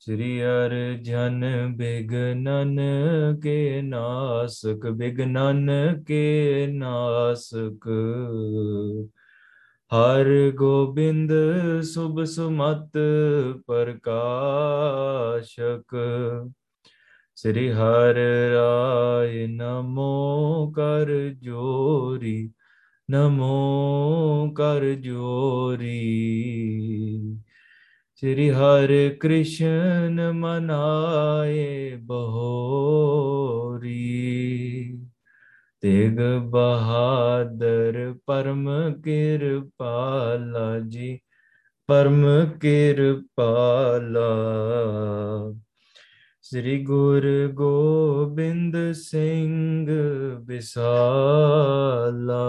ਸ੍ਰੀ ਅਰਜਨ ਬਿਗਨਨ ਕੇ ਨਾਸਕ, ਬਿਗਨਨ ਕੇ ਨਾਸਕ। ਹਰ ਗੋਬਿੰਦ ਸੁਭ ਸੁਮਤ ਪ੍ਰਕਾਸ਼ਕ। ਸ੍ਰੀ ਹਰ ਰਾਇ ਨਮੋ ਕਰ ਜੋਰੀ, ਨਮੋ ਕਰ ਜੋਰੀ। ਸ੍ਰੀ ਹਰਿ ਕ੍ਰਿਸ਼ਨ ਮਨਾਏ ਬਹੋਰੀ। ਤੇਗ ਬਹਾਦਰ ਪਰਮ ਕਿਰਪਾਲਾ ਜੀ, ਪਰਮ ਕਿਰਪਾਲਾ। ਸ੍ਰੀ ਗੁਰ ਗੋਬਿੰਦ ਸਿੰਘ ਵਿਸਾਲਾ।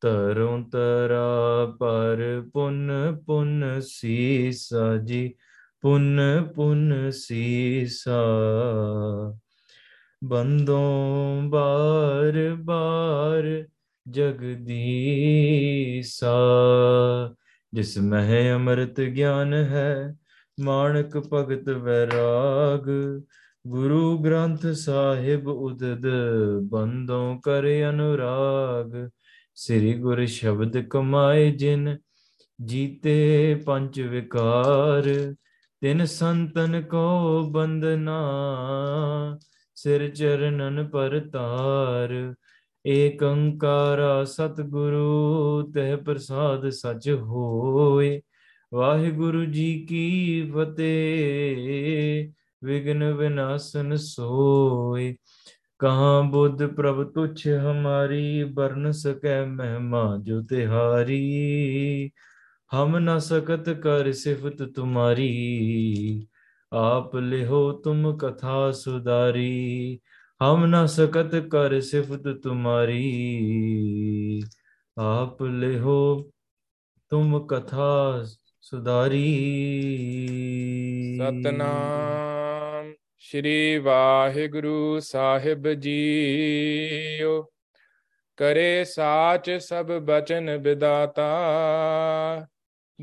ਤਰੋਂ ਤਰਾ ਪਰ ਪੁਨ ਪੁਨ ਸੀਸਾ ਜੀ ਪੁਨ ਪੁਨ ਸੀਸਾ ਬੰਦੋਂ ਬਾਰ ਬਾਰ ਜਗਦੀਸਾ, ਜਿਸ ਮਹਿ ਅੰਮ੍ਰਿਤ ਗਿਆਨ ਹੈ, ਮਾਣਕ ਭਗਤ ਵੈਰਾਗ। ਗੁਰੂ ਗ੍ਰੰਥ ਸਾਹਿਬ ਉਦਦ, ਬੰਦੋਂ ਕਰ ਅਨੁਰਾਗ। ਸ੍ਰੀ ਗੁਰ ਸ਼ਬਦ ਕਮਾਏ ਜਿਨ ਜੀਤੇ ਪੰਜ ਵਿਕਾਰ, ਤਿਨ ਸੰਤਨ ਕੋ ਬੰਦਨਾ ਸਿਰ ਚਰਨਨ ਪਰਤਾਰ ਏਕ ਓੰਕਾਰਾ ਸਤਿਗੁਰੂ, ਤਹਿ ਪ੍ਰਸਾਦ ਸਚ ਹੋਏ, ਵਾਹਿਗੁਰੂ ਜੀ ਕੀ ਫਤਿਹ ਵਿਗਨ ਵਿਨਾਸ਼ਨ ਸੋਏ। कहा बुद्ध प्रभ तुच्छ हमारी बरन सके महमा जो तिहारी? हम न सकत कर सिफत तुम्हारी। आप लिहो तुम कथा सुधारी। हम न सकत कर सिफत तुम्हारी। आप लिहो तुम कथा सुधारी। सतनाम। ਸ਼੍ਰੀ ਵਾਹਿਗੁਰੂ ਸਾਹਿਬ ਜੀਓ। ਕਰੇ ਸਾਚ ਸਭ ਬਚਨ ਵਿਦਾਤਾ।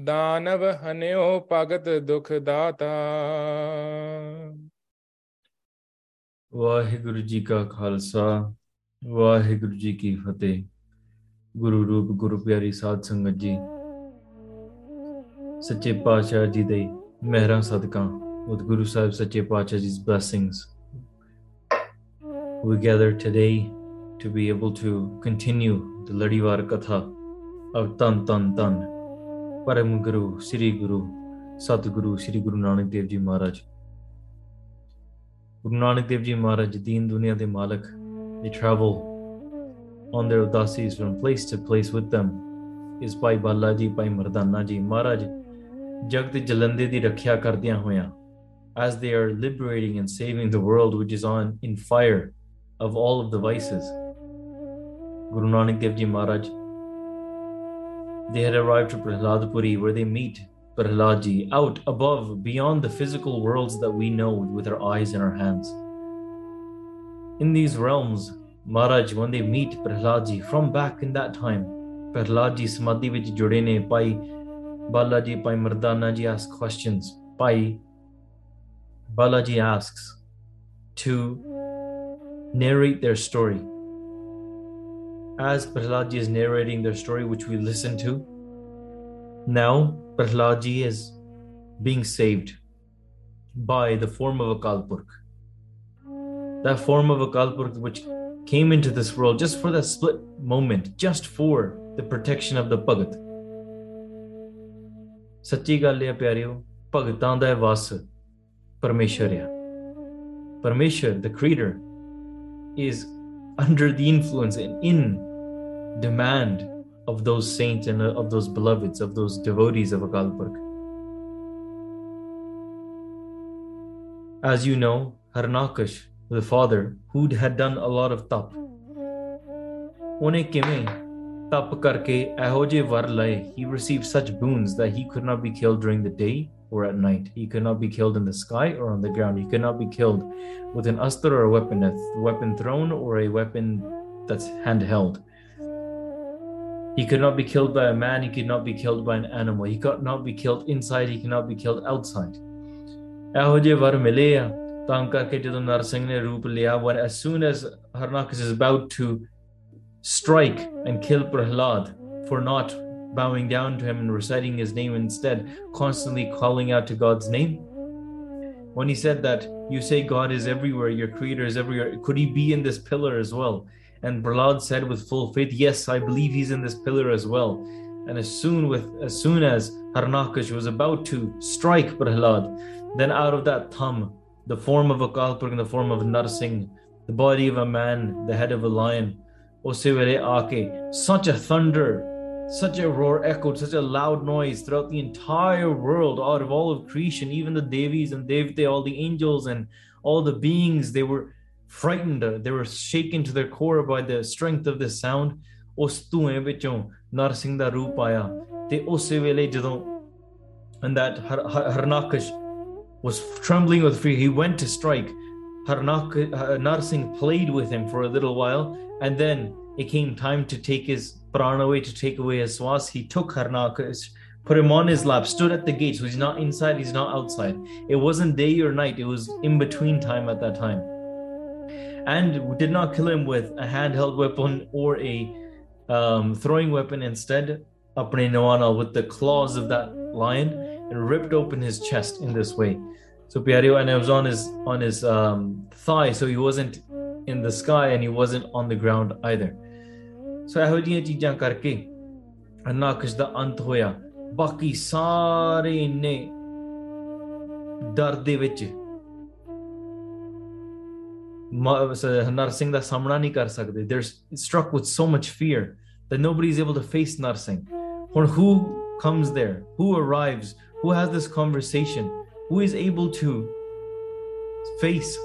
ਦਾਨਵ ਹਨਿਓ ਭਗਤ ਦੁਖ ਦਾਤਾ। ਵਾਹਿਗੁਰੂ ਜੀ ਕਾ ਖਾਲਸਾ, ਵਾਹਿਗੁਰੂ ਜੀ ਕੀ ਫਤਿਹ। ਗੁਰੂ ਰੂਪ, ਗੁਰੂ ਪਿਆਰੀ ਸਾਧ ਸੰਗਤ ਜੀ। ਸੱਚੇ ਪਾਤਸ਼ਾਹ ਜੀ ਦੇ ਮਹਿਰਾਂ ਸਦਕਾ with Guru Sahib Sache Pachaji's blessings. We gather today to be able to continue the Ladivar Katha of Tan Tan Tan Param Guru Sri Guru Satguru Sri Guru Nanak Dev Ji Maharaj. Guru Nanak Dev Ji Maharaj, Deen Dunya de Malik, they travel on their udasis from place to place with them is Bhai Balaji, Bhai Mardana Ji Maharaj ਜਗਤ ਜਲੰਦੇ ਦੀ ਰੱਖਿਆ ਕਰਦਿਆਂ ਹੋਇਆਂ as they are liberating and saving the world which is on in fire of all of the vices Guru Nanak Dev Ji Maharaj they had arrived to Prahladpuri where they meet Prahlad Ji out above beyond the physical worlds that we know with our eyes and our hands in these realms Maharaj when they meet Prahlad Ji from back in that time Prahlad Ji samadhi ਵਿੱਚ ਜੁੜੇ ਨੇ ਭਾਈ Balaji Pai Mardana ji asks questions. Pai Balaji asks to narrate their story. As Prahlad ji is narrating their story, which we listen to, now Prahlad ji is being saved by the form of a Kalpurk. That form of a Kalpurk which came into this world just for that split moment, just for the protection of the Bhagat. ਸੱਚੀ ਗੱਲ ਹੈ ਪਿਆਰਿਓ ਭਗਤਾਂ ਦਾ ਵਸ ਪਰਮੇਸ਼ਰ ਆ ਪਰਮੇਸ਼ਰ the creator is under the influence and in demand of those saints and of those beloveds of those devotees of Akal Purkh as you know Harnakash the father who had done a lot of tap ਉਹਨੇ ਕਿਵੇਂ ਤਪ ਕਰਕੇ ਇਹੋ ਜਿਹੇ ਵਰ ਲਏ he received such boons that he could not be killed during the day or at night he could not be killed in the sky or on the ground he could not be killed with an astra or a weapon a weapon thrown or a weapon that's handheld he could not be killed by a man he could not be killed by an animal he could not be killed inside he cannot be killed outside ਇਹੋ ਜਿਹੇ ਵਰ ਮਿਲੇ ਆ ਤਾਂ ਕਰਕੇ ਜਦੋਂ ਨਰਸਿੰਘ ਨੇ ਰੂਪ ਲਿਆ when as soon as Harnakas is about to strike and kill Prahlad for not bowing down to him and reciting his name instead, constantly calling out to God's name? When he said that, you say God is everywhere, your creator is everywhere, could he be in this pillar as well? And Prahlad said with full faith, Yes, I believe he's in this pillar as well. And as soon with as soon as Harnakash was about to strike Prahlad, then out of that thumb, the form of a Kalpurk in the form of Narsingh, the body of a man, the head of a lion, Osivere Ake, such a thunder such a roar echoed such a loud noise throughout the entire world out of all of creation even the devis and devte all the angels and all the beings they were frightened they were shaken to their core by the strength of this sound ਉਸ ਧੂਏ ਵਿੱਚੋਂ ਨਰਸਿੰਘ ਦਾ ਰੂਪ ਆਇਆ ਤੇ ਉਸੇ ਵੇਲੇ ਜਦੋਂ and that Harnakash was trembling with fear he went to strike Harnak, uh, Narsingh played with him for a little while, and then it came time to take his prana away, to take away his swas. He took Harnakash, put him on his lap, stood at the gate. So he's not inside, he's not outside. It wasn't day or night, it was in between time at that time. And did not kill him with a handheld weapon or a um, throwing weapon. Instead, Apne Nawana with the claws of that lion and ripped open his chest in this way. So Piario and it was on his on his um, thigh, so he wasn't in the sky and he wasn't on the ground either. ਸੋ ਇਹੋ ਜੀਆਂ ਚੀਜ਼ਾਂ ਕਰਕੇ ਨਾਕਸ਼ ਦਾ ਅੰਤ ਹੋਇਆ ਬਾਕੀ ਸਾਰੇ ਇੰਨੇ ਡਰ ਦੇ ਵਿੱਚ ਨਰਸਿੰਘ ਦਾ ਸਾਹਮਣਾ ਨਹੀਂ ਕਰ ਸਕਦੇ they struck with so much fear that nobody is able to face Narsingh. For who comes there? Who arrives? Who has this conversation? Who is able to face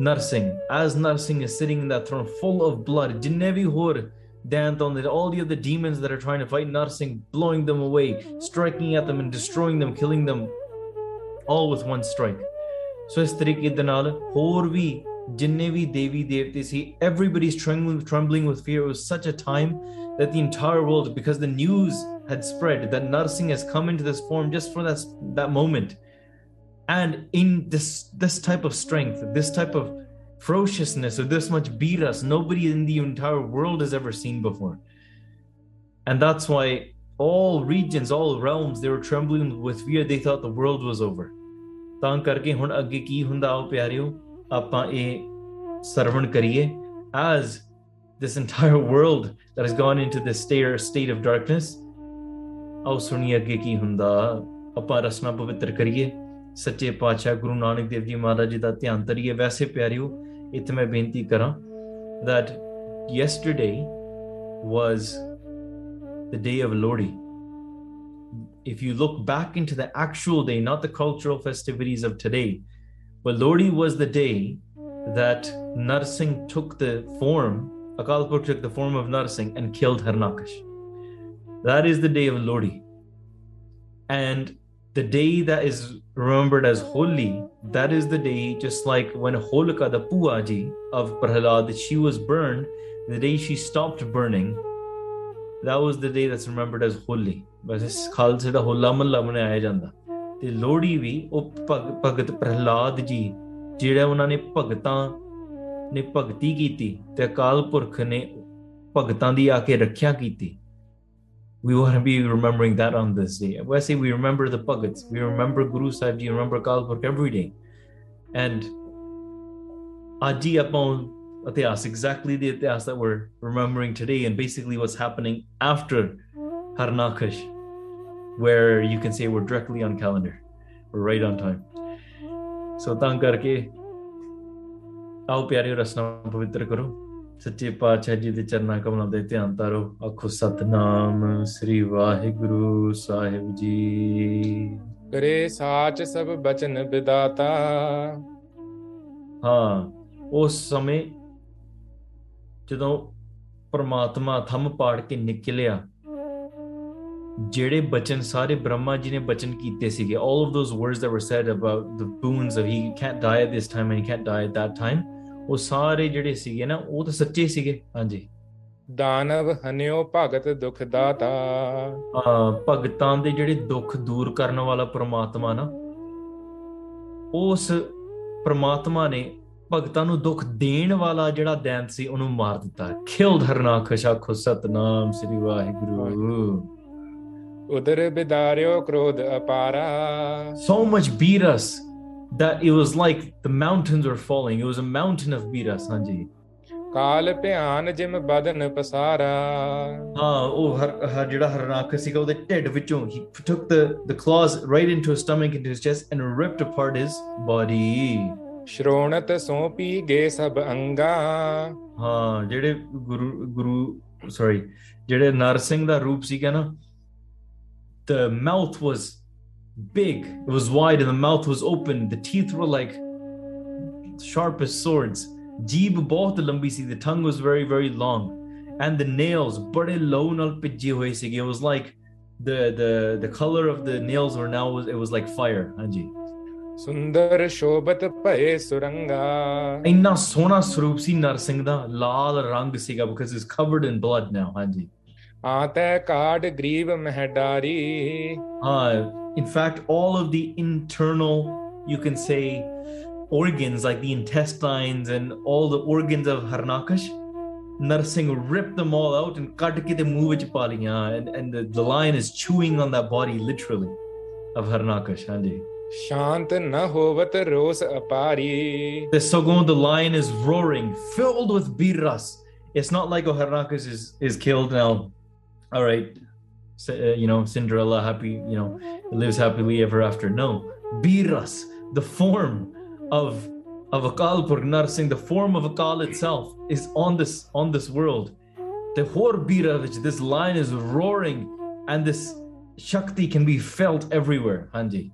Narsingh, As Narsingh is sitting in that throne full of blood, Jinevi Hur, Danton, and all the other demons that are trying to fight Narsingh, blowing them away, striking at them and destroying them, killing them, all with one strike. So, as ਤਰੀਕੇ ਦੇ ਨਾਲ ਹੋਰ ਵੀ ਜਿੰਨੇ ਵੀ ਦੇਵੀ everybody's trembling trembling with fear. It was such a time that the entire world because the news had spread that Narsingh has come into this form just for that, that moment and in this this type of strength this type of ferociousness or this much beat us nobody in the entire world has ever seen before and that's why all regions all realms they were trembling with fear they thought the world was over ਤਾਂ ਕਰਕੇ ਹੁਣ ਅੱਗੇ ਕੀ ਹੁੰਦਾ ਆਓ ਪਿਆਰਿਓ ਆਪਾਂ ਇਹ ਸਰਵਣ ਕਰੀਏ as this entire world that has gone into this state state of darkness ਆਓ ਸੁਣੀਏ ਅੱਗੇ ਕੀ ਹੁੰਦਾ ਆਪਾਂ ਰਸਨਾ ਪਵਿੱਤਰ ਕਰੀਏ that yesterday was the day of Lohri. If you look back into the actual day not the cultural festivities of today but Lohri was the day that Narsingh took the form Akalpur took the form of Narsingh and killed Harnakash. That is the day of Lohri. And the day that is remembered as holy, that is the day, just like when Holika, the Puaji of Prahlad, she was burned, the day she stopped burning, that was the day that's remembered as holy. ਵੈਸੇ ਖਾਲਸੇ ਦਾ ਹੋਲਾ ਮਹੱਲਾ ਮਨਾਇਆ ਜਾਂਦਾ ਤੇ ਲੋਹੜੀ ਵੀ ਉਹ ਭਗਤ ਪ੍ਰਹਲਾਦ ਜੀ ਜਿਹੜਾ ਉਹਨਾਂ ਨੇ ਭਗਤਾਂ ਨੇ ਭਗਤੀ ਕੀਤੀ ਤੇ ਅਕਾਲ ਪੁਰਖ ਨੇ ਭਗਤਾਂ ਦੀ ਆ ਕੇ ਰੱਖਿਆ ਕੀਤੀ we want to be remembering that on this day. When I say we remember the Bhagats, we remember Guru Sahib Ji, remember Kalpurk every day. And Aji upon Ityas, exactly the Ityas that we're remembering today, and basically what's happening after Harnakash. where you can say we're directly on calendar we're right on time so ਤਾਂ ਕਰਕੇ ਆਓ ਪਿਆਰਿਓ ਰਸਨਾ ਪਵਿੱਤਰ ਕਰੋ ਸੱਚੇ ਪਾਤਸ਼ਾਹ ਜੀ ਦੇ ਚਰਨਾਂ ਕਮਲਾਂ ਦੇ ਧਿਆਨ ਤਾਰੋ ਆਖੋ ਸਤਨਾਮ ਸ੍ਰੀ ਵਾਹਿਗੁਰੂ ਸਾਹਿਬ ਜੀ ਕਰੇ ਸਾਚ ਸਭ ਬਚਨ ਵਿਦਾਤਾ ਹਾਂ ਉਸ ਸਮੇਂ ਜਦੋਂ ਪ੍ਰਮਾਤਮਾ ਥੰਮ ਪਾੜ ਕੇ ਨਿਕਲਿਆ ਜਿਹੜੇ ਬਚਨ ਸਾਰੇ ਬ੍ਰਹਮਾ ਜੀ ਨੇ ਬਚਨ ਕੀਤੇ ਸੀਗੇ all of those words that were said about the boons of he can't die at this time and he can't die at that time ਉਹ ਸਾਰੇ ਜਿਹੜੇ ਸੀਗੇ ਨਾ ਉਹ ਤਾਂ ਸੱਚੇ ਸੀਗੇ। ਹਾਂਜੀ। ਦਾਨਵ ਹਨਿਓ ਭਗਤ ਦੁਖ ਦਾਤਾ। ਆ ਭਗਤਾਂ ਦੇ ਜਿਹੜੇ ਦੁੱਖ ਦੂਰ ਕਰਨ ਵਾਲਾ ਪ੍ਰਮਾਤਮਾ ਨਾ ਉਸ ਪ੍ਰਮਾਤਮਾ ਨੇ ਭਗਤਾਂ ਨੂੰ ਦੁੱਖ ਦੇਣ ਵਾਲਾ ਜਿਹੜਾ ਦੈਂਤ ਸੀ ਉਹਨੂੰ ਮਾਰ ਦਿੱਤਾ। ਖਿਲਡ ਹਰਨਾਖਸ਼ ਆਖੋ ਸਤਨਾਮ ਸ੍ਰੀ ਵਾਹਿਗੁਰੂ। ਉਦਰ ਬਿਦਾਰਿਓ ਕ੍ਰੋਧ ਅਪਾਰਾ। much beat us that it was like the mountains were falling. It was a mountain of Meera, Sanji. ਕਾਲ ਭਿਆਨ ਜਿਮ ਬਦਨ ਪਸਾਰਾ ਹਾਂ ਉਹ ਹਰ ਜਿਹੜਾ ਹਰਨਾਕ ਸੀਗਾ ਉਹਦੇ ਢਿੱਡ ਵਿੱਚੋਂ ਹੀ took the the claws right into his stomach into his chest and ripped apart his body ਸ਼੍ਰੋਣਤ ਸੋ ਪੀ ਗੇ ਸਭ ਅੰਗਾ ਹਾਂ ਜਿਹੜੇ ਗੁਰੂ ਗੁਰੂ ਸੌਰੀ ਜਿਹੜੇ ਨਰਸਿੰਘ ਦਾ ਰੂਪ ਸੀਗਾ ਨਾ the mouth was big it was wide and the mouth was open the teeth were like sharp as swords ਜੀਬ ਬਹੁਤ ਲੰਬੀ ਸੀ the tongue was very very long and the nails ਬੜੇ ਲਹੂ ਨਾਲ ਭਿੱਜੇ ਹੋਏ ਸੀਗੇ it was like the the the color of the nails were now was it was like fire ਹਾਂਜੀ ਸੁੰਦਰ ਸ਼ੋਭਤ ਭਏ ਸੁਰੰਗਾ ਇੰਨਾ ਸੋਹਣਾ ਸਰੂਪ ਸੀ ਨਰਸਿੰਘ ਦਾ ਲਾਲ ਰੰਗ ਸੀਗਾ because it's covered in blood now ਹਾਂਜੀ ਆਤੈ ਕਾੜ ਗਰੀਬ ਮਹਿਡਾਰੀ uh in fact, all of the internal, you can say, organs like the intestines and all the organs of Harnakash, Narsingh ripped them all out and ah, and, and the, the lion is chewing on that body literally of Harnakash. Hanji. शांत न the sagon the lion is roaring filled with birras. It's not like oh is is killed now. All right. you know, Cinderella happy, you know, lives happily ever after. No, birras, the form of of Akal Purnar Singh, the form of Akal itself is on this on this world. The Hor Bira, which this lion is roaring, and this Shakti can be felt everywhere. Hanji.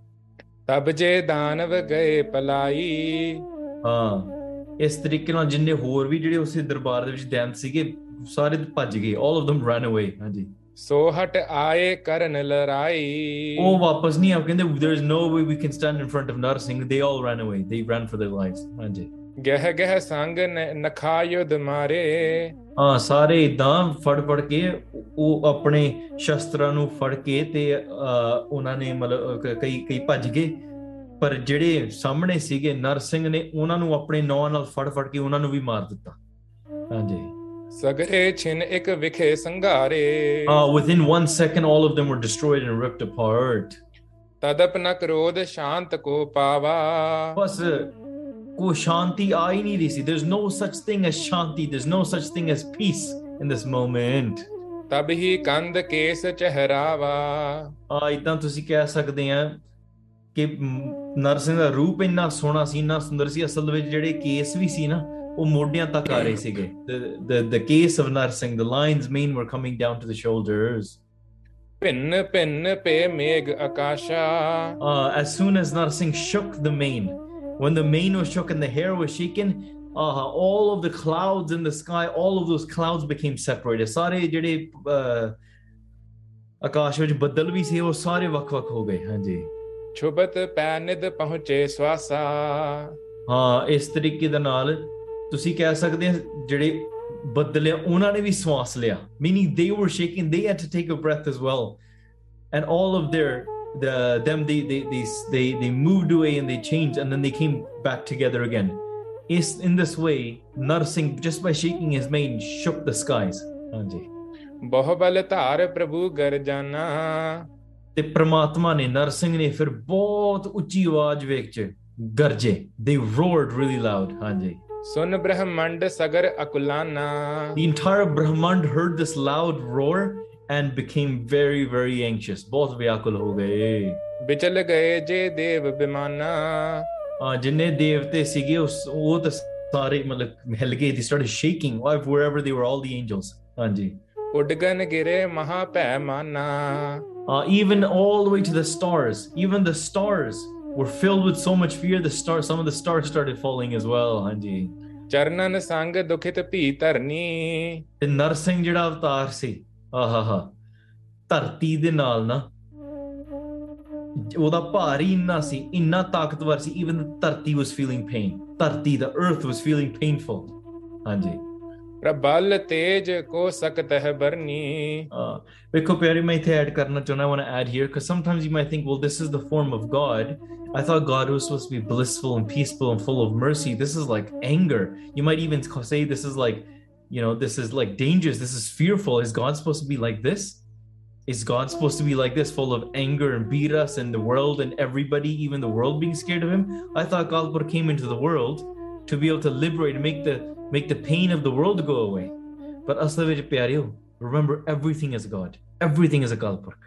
ਤਬ ਜੇ ਦਾਨਵ ਗਏ ply ਹਾਂ ਇਸ ਤਰੀਕੇ ਨਾਲ ਜਿੰਨੇ ਹੋਰ ਵੀ ਜਿਹੜੇ ਉਸੇ ਦਰਬਾਰ ਦੇ ਵਿੱਚ ਦੈਂਤ ਸੀਗੇ ਸਾਰੇ ਭੱਜ ਗਏ all of them ran away ਹਾਂਜੀ ਸੋ ਹਟ ਆਏ ਕਰਨ ਲੜਾਈ। ਉਹ ਵਾਪਸ ਨਹੀਂ ਆ ਕਹਿੰਦੇ there is no way we can stand in front of Narsingh they all ran away. They ran for their lives. ਹਾਂਜੀ। ਗਹਿ ਗਹਿ ਸੰਗ ਨ- ਨਖਾ ਯੁਧ ਮਾਰੇ ਹਾਂ ਸਾਰੇ ਇਦਾਂ ਫੜ ਫੜ ਕੇ ਉਹ ਆਪਣੇ ਸ਼ਸਤਰਾਂ ਨੂੰ ਫੜ ਕੇ ਤੇ ਉਹਨਾਂ ਨੇ ਮਤਲਬ ਕਈ ਕਈ ਭੱਜ ਗਏ। ਪਰ ਜਿਹੜੇ ਸਾਹਮਣੇ ਸੀਗੇ ਨਰਸਿੰਘ ਨੇ ਉਹਨਾਂ ਨੂੰ ਆਪਣੇ ਨੌਂ ਨਾਲ ਫੜ ਫੜ ਕੇ ਉਹਨਾਂ ਨੂੰ ਵੀ ਮਾਰ ਦਿੱਤਾ। ਹਾਂਜੀ। ਸਗਰੇ ਛਿਨ ਇੱਕ ਵਿਖੇ ਸੰਘਾਰੇ Uh, within one second, all of them were destroyed and ripped apart. ਤਦਪ ਨ ਕ੍ਰੋਧ ਸ਼ਾਂਤ ਕੋ ਪਾਵਾ Plus, uh, ko shanti aa nahi rahi si. There's no such thing as shanti. There's no such thing as peace in this moment. ਤਬ ਹੀ ਕੰਦ case ਚਹਿਰਾਵਾ ਆ ਇਦਾਂ ਤੁਸੀਂ ਕਹਿ ਸਕਦੇ ਆ ਕਿ ਨਰਸਿੰਘ ਦਾ ਰੂਪ ਇੰਨਾ ਸੋਹਣਾ ਸੀ ਇੰਨਾ ਸੁੰਦਰ ਸੀ ਅਸਲ ਵਿੱਚ ਜਿਹੜੇ ਕੇਸ ਵੀ ਸੀ ਨਾ ਉਹ ਮੋਢਿਆਂ ਤੱਕ ਆ ਰਹੇ ਸੀਗੇ। The the case of Narsingh the lines main were coming down to the shoulders. Uh, as soon as Narsingh shook the main when the main was shook and the hair was shaken uh-huh, all of the clouds in the sky all of those clouds became separated. ਸਾਰੇ ਜਿਹੜੇ ਆਕਾਸ਼ ਵਿੱਚ ਬੱਦਲ ਵੀ ਸੀ ਉਹ ਸਾਰੇ ਵੱਖ-ਵੱਖ ਹੋ ਗਏ ਹਾਂਜੀ ਛੁਬਤ ਪੈਨਿਦ ਪਹੁੰਚੇ ਸਵਾਸਾ ਹਾਂ ਇਸ ਤਰੀਕੇ ਦੇ ਨਾਲ ਤੁਸੀਂ ਕਹਿ ਸਕਦੇ ਹੋ ਜਿਹੜੇ ਬਦਲੇ ਉਹਨਾਂ ਨੇ ਵੀ ਸਵਾਸ ਲਿਆ। Meaning they were shaking they had to take a breath as well and all of their the them they they they they they moved away and they changed and then they came back together again. Is in this way Narsingh just by shaking his mane shook the skies. ਹਾਂਜੀ। ਬਹੁ ਬਲ ਧਾਰ ਪ੍ਰਭੂ ਗਰਜਾਨਾ ਤੇ ਪ੍ਰਮਾਤਮਾ ਨੇ ਨਰਸਿੰਘ ਨੇ ਫਿਰ ਬਹੁਤ ਉੱਚੀ ਆਵਾਜ਼ ਵਿੱਚ ਗਰਜੇ। ਦੇ ਰੋਰਡ ਰੀਲੀ ਲਾਊਡ ਹਾਂਜੀ। ਸੁਨ ਬ੍ਰਹਮੰਡ Sagar ਅਕੁਲਾਨਾ The entire Brahmand heard this loud roar and became very very anxious ਬਹੁਤ ਵਿਆਕੁਲ ਹੋ ਗਏ ਵਿਚਲ ਗਏ ਜੇ ਦੇਵ ਬਿਮਾਨਾ ਆ ਜਿੰਨੇ ਦੇਵਤੇ ਸੀਗੇ ਉਸ ਉਹ ਤਾਂ ਸਾਰੇ ਮਤਲਬ ਹਿੱਲ ਗਏ they started shaking wherever they were all the angels ਹਾਂਜੀ ਉਡਗਨ ਗਿਰੇ ਮਹਾ ਭੈ ਮਾਨਾ Uh, even all the way to the stars, even the stars were filled with so much fear. The stars, some of the stars started falling as well. ਹਾਂਜੀ ਚਰਨਨ ਸੰਗ ਦੁਖਿਤ ਭੀ ਧਰਨੀ ਤੇ ਨਰਸਿੰਘ ਜਿਹੜਾ ਅਵਤਾਰ ਸੀ ਆਹਾਹਾ ਧਰਤੀ ਦੇ ਨਾਲ ਨਾ ਉਹਦਾ ਭਾਰ ਹੀ ਇੰਨਾ ਸੀ ਇੰਨਾ ਤਾਕਤਵਰ ਸੀ even the ਧਰਤੀ was feeling pain ਧਰਤੀ the earth was feeling painful ਹਾਂਜੀ ਪ੍ਰਬਲ ਤੇਜ ਕੋ ਸਕਤ ਹੈ ਬਰਨੀ Uh, ਵੇਖੋ ਪਿਆਰੇ ਮੈਂ ਇੱਥੇ ਐਡ ਕਰਨਾ ਚਾਹੁੰਦਾ I want to add here because sometimes you might think well this is the form of God I thought God was supposed to be blissful and peaceful and full of mercy this is like anger you might even say this is like you know this is like dangerous this is fearful is God supposed to be like this is God supposed to be like this full of anger and beat us and the world and everybody even the world being scared of him I thought God came into the world to be able to liberate and make the Make the pain of the world go away. But asla ve remember everything is God. Everything is a Purk.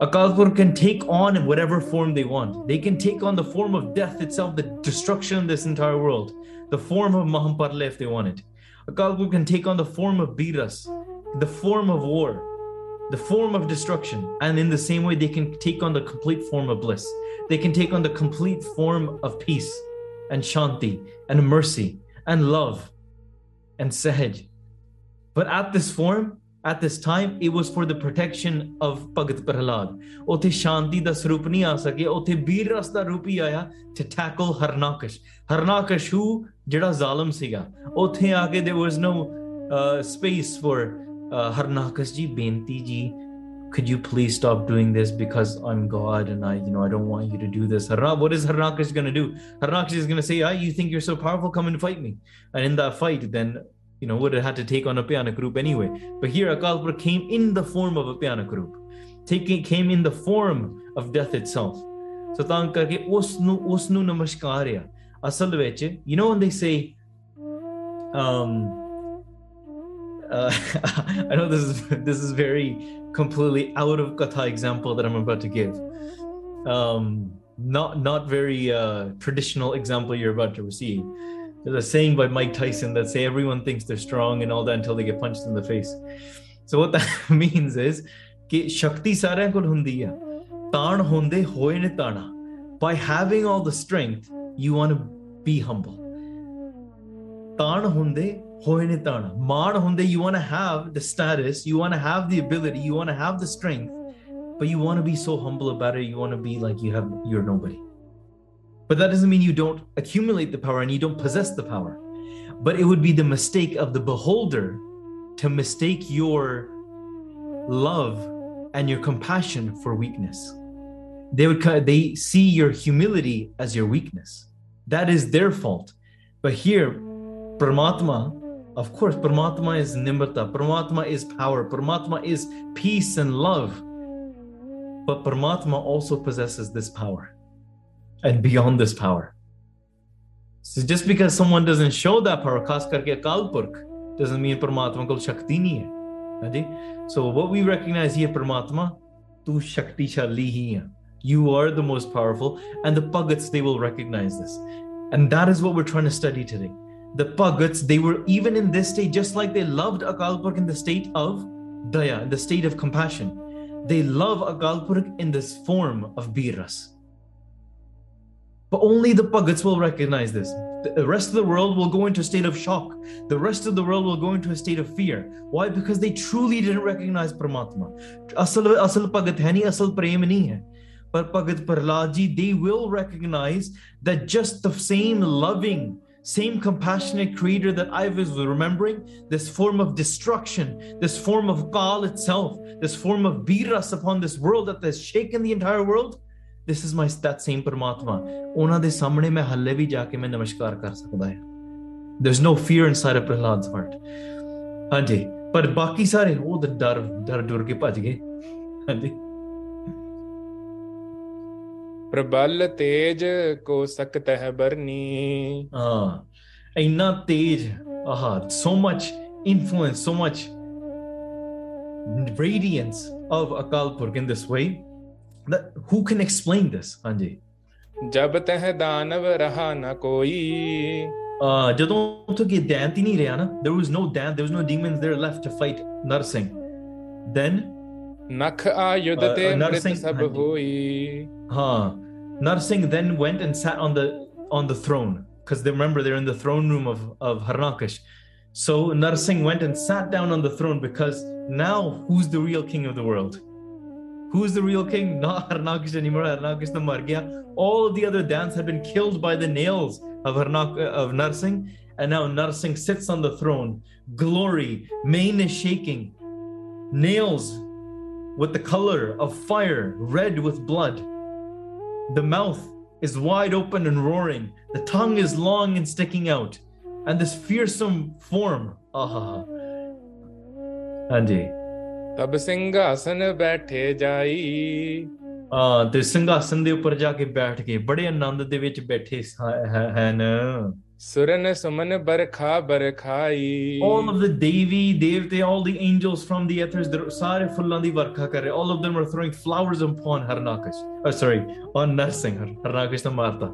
A Purk can take on whatever form they want. They can take on the form of death itself, the destruction of this entire world, the form of Mahamparle if they want it. A Purk can take on the form of Biras, the form of war, the form of destruction. And in the same way, they can take on the complete form of bliss. They can take on the complete form of peace and shanti and mercy and love and Sahaj. But at this form, at this time, it was for the protection of Bhagat Prahlad. ਉੱਥੇ ਸ਼ਾਂਤੀ ਦਾ ਸਰੂਪ ਨਹੀਂ ਆ ਸਕਿਆ ਉੱਥੇ ਵੀਰ ਰਸ ਦਾ ਰੂਪ ਹੀ ਆਇਆ to tackle Harnakash. Harnakash who ਜਿਹੜਾ ਜ਼ਾਲਮ ਸੀਗਾ ਉੱਥੇ ਆ ਕੇ there was no uh, space for uh, Harnakash ji ਬੇਨਤੀ ji could you please stop doing this because I'm God and I you know I don't want you to do this Harna, what is Harnakash going to do Harnakash is going to say ah, you think you're so powerful come and fight me and in that fight then you know, would have had to take on a Pyanak group anyway. But here, Akalpur came in the form of a Pyanak group, taking came in the form of death itself. So ਤਾਂ ਕਰਕੇ ਉਸ ਨੂੰ ਉਸ ਨੂੰ ਨਮਸਕਾਰ ਆ ਅਸਲ ਵਿੱਚ you know when they say um uh, I know this is this is very completely out of katha example that I'm about to give. Um, not not very uh, traditional example you're about to receive. There's a saying by Mike Tyson that say everyone thinks they're strong and all that until they get punched in the face. So what that means is ਕਿ ਸ਼ਕਤੀ ਸਾਰਿਆਂ ਕੋਲ ਹੁੰਦੀ ਆ ਤਾਣ ਹੁੰਦੇ ਹੋਏ ਨੇ ਤਾਣਾ by having all the strength you want to be humble ਤਾਣ ਹੁੰਦੇ hohenetana. Maar hunde, you want to have the status, you want to have the ability, you want to have the strength, but you want to be so humble about it. You want to be like you have you're nobody. But that doesn't mean you don't accumulate the power and you don't possess the power. But it would be the mistake of the beholder to mistake your love and your compassion for weakness. They would they see your humility as your weakness. That is their fault. But here, Paramatma of course, Paramatma is Nimrata, Paramatma is power, Paramatma is peace and love. But Paramatma also possesses this power and beyond this power. So just because someone doesn't show that power, khas karke Kalpurk, doesn't mean Paramatma called Shakti hai. So what we recognize here, Paramatma, tu Shakti Shali hai. You are the most powerful, and the Bhagats, they will recognize this. And that is what we're trying to study today. The Pagats they were even in this state, just like they loved Akal Purkh in the state of daya, the state of compassion. They love Akal Purkh in this form of biras. But only the Pagats will recognize this. The rest of the world will go into a state of shock. The rest of the world will go into a state of fear. Why? Because they truly didn't recognize Paramatma. Asal, Pagat hai asal prem nahi. But Pagat Parlaji, they will recognize that just the same loving, same compassionate creator that I was remembering, this form of destruction, this form of Kal itself, this form of Biras upon this world that has shaken the entire world, this is my that same Paramatma. ਉਹਨਾਂ ਦੇ ਸਾਹਮਣੇ ਮੈਂ ਹੱਲੇ ਵੀ ਜਾ ਕੇ ਮੈਂ ਨਮਸਕਾਰ ਕਰ ਸਕਦਾ ਹਾਂ there's no fear inside of Prahlad's heart ਹਾਂਜੀ ਪਰ ਬਾਕੀ ਸਾਰੇ ਉਹ ਤਾਂ ਡਰ ਡਰ ਡਰ ਕੇ ਭੱਜ ਗਏ ਹਾਂਜੀ ਪ੍ਰਬਲ ਤੇਜ ਕੋ ਸਕਤ ਹੈ ਬਰਨੀ ਹਾਂ ਇੰਨਾ ਤੇਜ ਆਹ so much influence so much radiance of Akal Purkh in this way. That who can explain this? Hanji. ਜਬ ਤਹ ਦਾਨਵ ਰਹਾ ਨ ਕੋਈ Uh, ਜਦੋਂ ਉੱਥੇ ਕਿ ਦੈਂਤ ਹੀ ਨਹੀਂ ਰਿਹਾ ਨਾ there was no dant there was no demons there left to fight Narsing then नख uh, uh, Narsingh then went and sat on the on the throne because they remember they're in the throne room of of Harnakish. So Narsingh went and sat down on the throne because now who's the real king of the world? Who's the real king? Not Harnakish anymore. Harnakish the Margya. All of the other dance had been killed by the nails of Harnak of Narsingh, and now Narsingh sits on the throne. Glory, mane is shaking, nails with the color of fire red with blood the mouth is wide open and roaring the tongue is long and sticking out and this fearsome form ah Anji. ਤਬ ਸਿੰਘਾਸਨ ਬੈਠੇ ਜਾਈ ਆ ਤੇ ਸਿੰਘਾਸਨ ਦੇ ਉੱਪਰ ਜਾ ਕੇ ਬੈਠ ਕੇ ਬੜੇ ਆਨੰਦ ਦੇ ਵਿੱਚ ਬੈਠੇ ਸ- ਹੈ- ਹਨ ਸੁਰਨ ਸੁਮਨ ਬਰਖਾ ਬਰਖਾਈ all of the devi devte all the angels from the ethers they're ਸਾਰੇ ਫੁੱਲਾਂ ਦੀ ਵਰਖਾ ਕਰ ਰਹੇ all of them are throwing flowers upon harnakash oh sorry on narsingh harnakash ਤਾਂ ਮਾਰਤਾ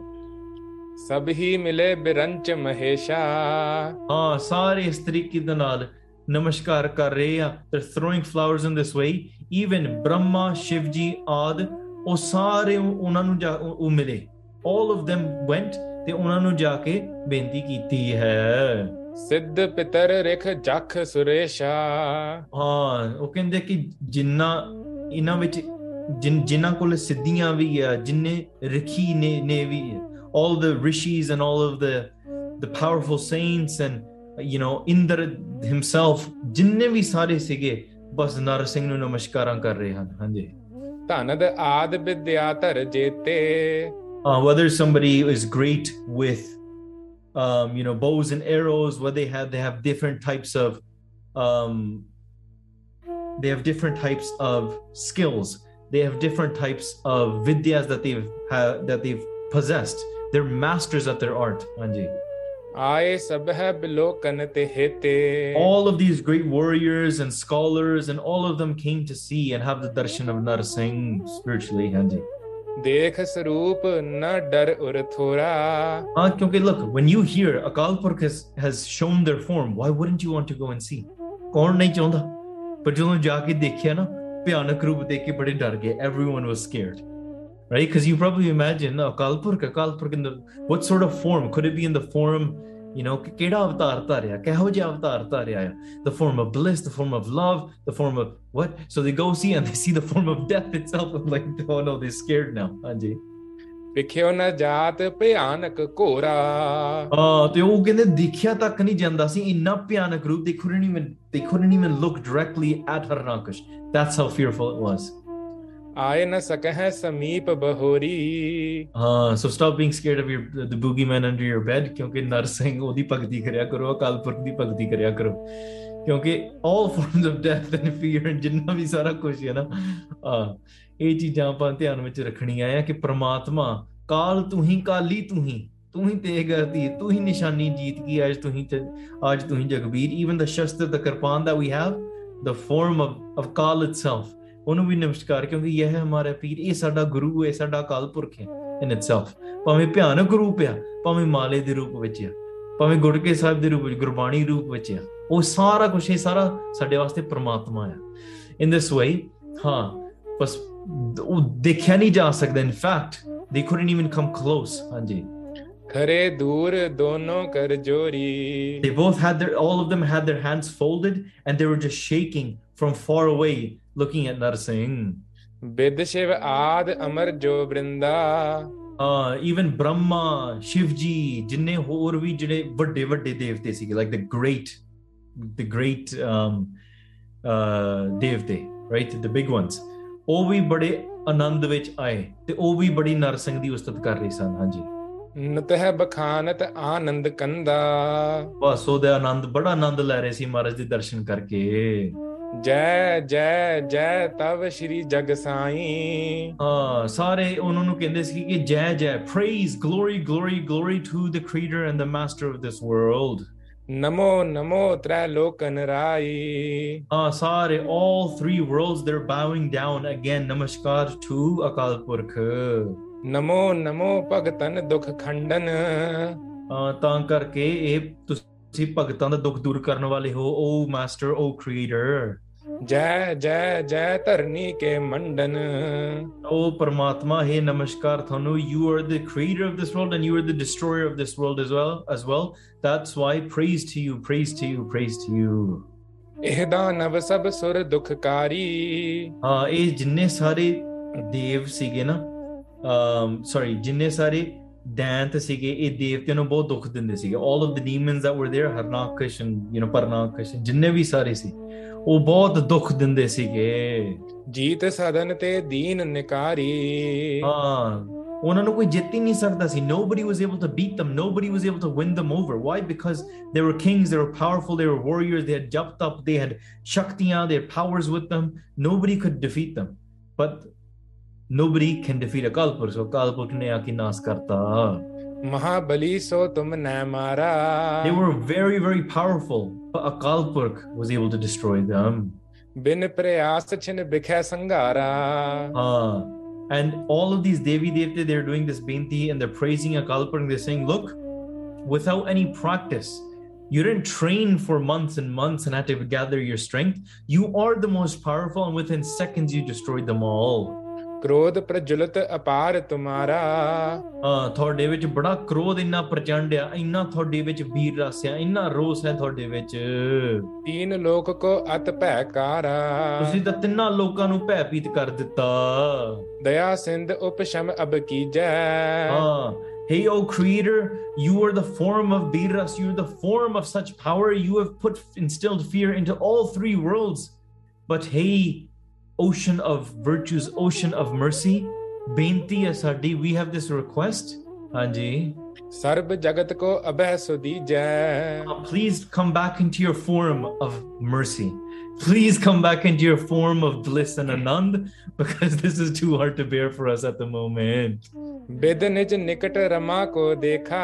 ਸਭ ਹੀ ਮਿਲੇ ਬਿਰੰਚ ਮਹੇਸ਼ਾ ਹਾਂ ਸਾਰੇ ਇਸ ਤਰੀਕੇ ਦੇ ਨਾਲ ਨਮਸਕਾਰ ਕਰ ਰਹੇ ਆ they're throwing flowers in this way even brahma shivji ਆਦ ਉਹ ਸਾਰੇ ਉਹ- ਉਹਨਾਂ ਨੂੰ ਜਾ ਉਹ ਉਹ ਮਿਲੇ all of them went ਤੇ ਉਹਨਾਂ ਨੂੰ ਜਾ ਕੇ ਬੇਨਤੀ ਕੀਤੀ ਹੈ। ਸਿੱਧ ਪਿਤਰ ਰਿਖ ਜਖ ਸੁਰੇਸ਼ਾ। ਹਾਂ ਉਹ ਕਹਿੰਦੇ ਕਿ ਜਿੰਨਾ ਇਹਨਾਂ ਵਿੱਚ ਜਿਨ ਜਿਨ੍ਹਾਂ ਕੋਲ ਸਿੱਧੀਆਂ ਵੀ ਆ ਜਿੰਨੇ ਰਖੀ ਨੇ ਨੇ ਵੀ all the rishis and all of the the powerful saints and you know Inder himself ਜਿੰਨੇ ਵੀ ਸਾਰੇ ਸੀਗੇ ਬਸ ਨਰ ਸਿੰਘ ਨੂੰ ਨਮਸਕਾਰਾਂ ਕਰ ਰਹੇ ਹਨ ਹਾਂਜੀ। ਧਨਦ ਆਦ ਵਿਦਿਆ ਧਰ ਜੇਤੇ। uh, whether somebody is great with um, you know bows and arrows what they have they have different types of um, they have different types of skills. They have different types of vidyas that they've ha- that they've possessed. They're masters at their art Anji. All of these great warriors and scholars and all of them came to see and have the darshan of Narsingh spiritually, ਦੇਖ ਸਰੂਪ ਨ ਡਰ ਉਰ ਥੋਰਾ Uh, kyunki look, when you hear Akal Purkh has, has shown their form, why wouldn't you want to go and see? ਕੌਣ ਨਹੀਂ ਚਾਹੁੰਦਾ ਪਰ ਜਦੋਂ ਜਾ ਕੇ ਦੇਖਿਆ ਨਾ ਭਿਆਨਕ ਰੂਪ ਦੇਖ ਕੇ ਬੜੇ ਡਰ ਗਏ everyone was scared right because you probably imagine no, Akal Purkh Akal Purkh in the what sort of form could it be in the form you know ਕਿ ਕਿਹੜਾ ਅਵਤਾਰ ਧਾਰਿਆ ਕਿਹੋ ਜਿਹਾ ਅਵਤਾਰ ਧਾਰਿਆ ਆ the form of bliss the form of love the form of what so they go see and they see the form of death itself and like oh no they're scared now ਹਾਂਜੀ ਵਿਖਿਓ ਨ ਜਾਤ ਭਿਆਨਕ ਘੋਰਾ Uh, ਤੇ ਉਹ ਕਹਿੰਦੇ ਦੇਖਿਆ ਤੱਕ ਨਹੀਂ ਜਾਂਦਾ ਸੀ ਇੰਨਾ ਭਿਆਨਕ ਰੂਪ they couldn't even they couldn't even look directly at Harnakash that's how fearful it was आए न सके है समीप बहोरी ਹਾਂ so stop being scared of your the boogeyman under your bed ਕਿਉਂਕਿ ਨਰਸਿੰਗ ਉਹਦੀ ਭਗਤੀ ਕਰਿਆ ਕਰੋ ਅਕਾਲ ਪੁਰਖ ਦੀ ਭਗਤੀ ਕਰਿਆ ਕਰੋ। ਕਿਉਂਕਿ all forms of death and fear ਜਿੰਨਾ ਵੀ ਸਾਰਾ ਕੁਝ ਹੈ ਨਾ, ਆ, ਇਹ ਚੀਜ਼ਾਂ ਆਪਾਂ ਧਿਆਨ ਵਿੱਚ ਰੱਖਣੀਆਂ ਆ ਕਿ ਪ੍ਰਮਾਤਮਾ ਕਾਲ ਤੂੰ ਹੀ, ਕਾਲੀ ਤੂੰ ਹੀ ਤੂੰ ਹੀ ਤੇਗ ਕਰਦੀ ਤੂੰ ਹੀ ਨਿਸ਼ਾਨੀ ਜੀਤ ਗਈ ਅੱਜ ਤੂੰ ਹੀ ਅੱਜ ਤੂੰ ਹੀ ਜਗਬੀਰ। ਇਵਨ ਦ ਸ਼ਸਤਰ ਦ ਕਿਰਪਾਨ ਦਾ ਵੀ have the form of of Kaal itself ਉਹਨੂੰ ਵੀ ਨਮਸਕਾਰ, ਕਿਉਂਕਿ ਇਹ ਹੈ ਹਮਾਰਾ ਪੀਰ, ਇਹ ਸਾਡਾ ਗੁਰੂ ਹੈ ਸਾਡਾ ਅਕਾਲ ਪੁਰਖ ਹੈ, in itself ਭਾਵੇਂ ਭਿਆਨਕ ਰੂਪ ਆ, ਭਾਵੇਂ ਮਾਲੇ ਦੇ ਰੂਪ ਵਿੱਚ ਆ, ਭਾਵੇਂ ਗੁਰਕੇ ਸਾਹਿਬ ਦੇ ਰੂਪ ਵਿੱਚ, ਗੁਰਬਾਣੀ ਰੂਪ ਵਿੱਚ ਆ, ਉਹ ਸਾਰਾ ਕੁਝ ਇਹ ਸਾਰਾ ਸਾਡੇ ਵਾਸਤੇ ਪ੍ਰਮਾਤਮਾ ਆ। In this way, ਹਾਂ, ਬਸ, ਉਹ ਦੇਖਿਆ ਨਹੀਂ ਜਾ ਸਕਦਾ, in fact they couldn't even come close, ਹਾਂਜੀ। ਖਰੇ ਦੂਰ ਦੋਨੋਂ ਕਰ ਜੋਰੀ they both had their all of them had their hands folded and they were just shaking from far away looking at Narsingh ਬਿਦ Shiv ਆਦ ਅਮਰ ਜੋ Brinda uh even brahma shivji ਜਿੰਨੇ ਹੋਰ ਵੀ ਜਿਹੜੇ ਵੱਡੇ ਵੱਡੇ ਦੇਵਤੇ ਸੀਗੇ like the great the great um uh ਦੇਵਤੇ right the big ones ਉਹ ਵੀ ਬੜੇ ਆਨੰਦ ਵਿੱਚ ਆਏ ਤੇ ਉਹ ਵੀ ਬੜੀ ਨਰਸਿੰਘ ਦੀ ਉਸਤਤ ਕਰ ਰਹੇ ਸਨ ਹਾਂਜੀ ਨਤਹਿ ਬਖਾਨਤ ਆਨੰਦ ਕੰਦਾ ਬਸ ਉਹਦਾ ਆਨੰਦ ਬੜਾ ਆਨੰਦ ਲੈ ਰਹੇ ਸੀ ਮਹਾਰਾਜ ਦੇ ਦਰਸ਼ਨ ਕਰਕੇ ਜੈ ਜੈ ਜੈ ਤਵ ਸ਼੍ਰੀ ਜਗ ਸਾਈ ਹਾਂ ਸਾਰੇ ਉਹਨਾਂ ਨੂੰ ਕਹਿੰਦੇ ਸੀ ਕਿ ਜੈ ਜੈ praise glory glory glory to the creator and the master of this world ਨਮੋ ਨਮੋ ਤ੍ਰੈ ਲੋਕਨ ਰਾਈ Ah, ਸਾਰੇ all three worlds they're bowing down again namaskar to akal purkh ਨਮੋ ਨਮੋ ਭਗਤਨ ਦੁਖ ਖੰਡਨ। ਤਾਂ ਕਰਕੇ ਇਹ ਤੁਸੀਂ ਭਗਤਾਂ ਦਾ ਦੁੱਖ ਦੂਰ ਕਰਨ ਵਾਲੇ ਹੋ ਓ ਮਾਸਟਰ ਓ ਕ੍ਰੀਏਟਰ ਜੈ ਜੈ ਜੈ ਧਰਨੀ ਕੇ ਮੰਡਨ। ਓ ਪਰਮਾਤਮਾ ਹੈ ਨਮਸਕਾਰ ਤੁਹਾਨੂੰ। You are the creator of this world and you are the destroyer of this world as well as well that's why praise to you praise to you praise to you ਇਹ ਦਾਨਵ ਸਭ ਸੁਰ ਦੁਖਕਾਰੀ। ਹਾਂ ਇਹ ਜਿੰਨੇ ਸਾਰੇ ਦੇਵ ਸੀਗੇ ਨਾ um sorry ਜਿੰਨੇ ਸਾਰੇ ਦੈਂਤ ਸੀਗੇ ਇਹ ਦੇਵਤਿਆਂ ਨੂੰ ਬਹੁਤ ਦੁੱਖ ਦਿੰਦੇ ਸੀਗੇ all of the demons that were there Harnakash and you know ਪਰਨਾਕਸ਼ ਜਿੰਨੇ ਵੀ ਸਾਰੇ ਸੀ ਉਹ ਬਹੁਤ ਦੁੱਖ ਦਿੰਦੇ ਸੀਗੇ ਜੀਤ ਸਦਨ ਤੇ ਦੀਨ ਨਿਕਾਰੀ ਹਾਂ ਉਹਨਾਂ ਨੂੰ ਕੋਈ ਜਿੱਤ ਹੀ ਨਹੀਂ ਸਕਦਾ ਸੀ nobody was able to beat them nobody was able to win them over why because they were kings they were powerful they were warriors they had jumped up they had shaktiya they had powers with them nobody could defeat them but nobody can defeat a Pursh. So Akal nas karta. Mahabali so tum mara. They were very, very powerful, but a kalpur was able to destroy them. Bin sangara. Ah. And all of these Devi Devte, they're doing this Binti and they're praising a kalpur and They're saying, look, without any practice, you didn't train for months and months and had to gather your strength. You are the most powerful, and within seconds, you destroyed them all. ਕ੍ਰੋਧ ਪ੍ਰਜੁਲਤ ਅਪਾਰ ਤੁਮਾਰਾ Uh, ਤੁਹਾਡੇ ਵਿੱਚ ਬੜਾ ਕ੍ਰੋਧ ਇੰਨਾ ਪ੍ਰਚੰਡ ਆ ਇੰਨਾ ਤੁਹਾਡੇ ਵਿੱਚ ਵੀਰ ਰਸ ਆ ਇੰਨਾ ਰੋਸ ਹੈ ਤੁਹਾਡੇ ਵਿੱਚ ਤੀਨ ਲੋਕ ਕੋ ਅਤ ਭੈ ਕਾਰਾ ਤੁਸੀਂ ਤਾਂ ਤਿੰਨਾਂ ਲੋਕਾਂ ਨੂੰ ਭੈਭੀਤ ਕਰ ਦਿੱਤਾ ਦਇਆ ਸਿੰਧ ਉਪਸ਼ਮ ਅਬ ਕੀਜੈ Ah, hey, O Creator, you are the form of Biras, you are the form of such power. You have put instilled fear into all three worlds. But hey, ocean of virtues, ocean of mercy. Bainti ਹੈ we have this request. ਹਾਂਜੀ uh, please come back into your form of mercy. Please come back into your form of bliss and anand because this is too hard to bear for us at the moment. ਬਿਦ ਨਿਕਟ ਰਮਾ ਕੋ ਦੇਖਾ